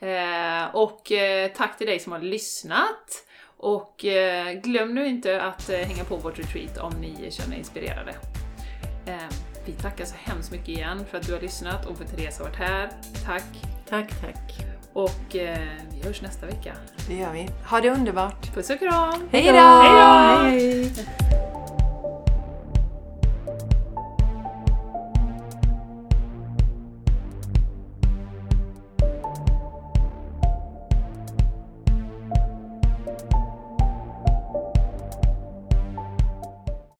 Eh, och eh, tack till dig som har lyssnat. Och eh, glöm nu inte att eh, hänga på vårt retreat om ni känner er inspirerade. Eh, vi tackar så hemskt mycket igen för att du har lyssnat och för att Therese har varit här. Tack! Tack, tack. Och eh, vi hörs nästa vecka. det gör vi. Ha det underbart! Puss och kram! Hej då! Hej då! Hej, hej.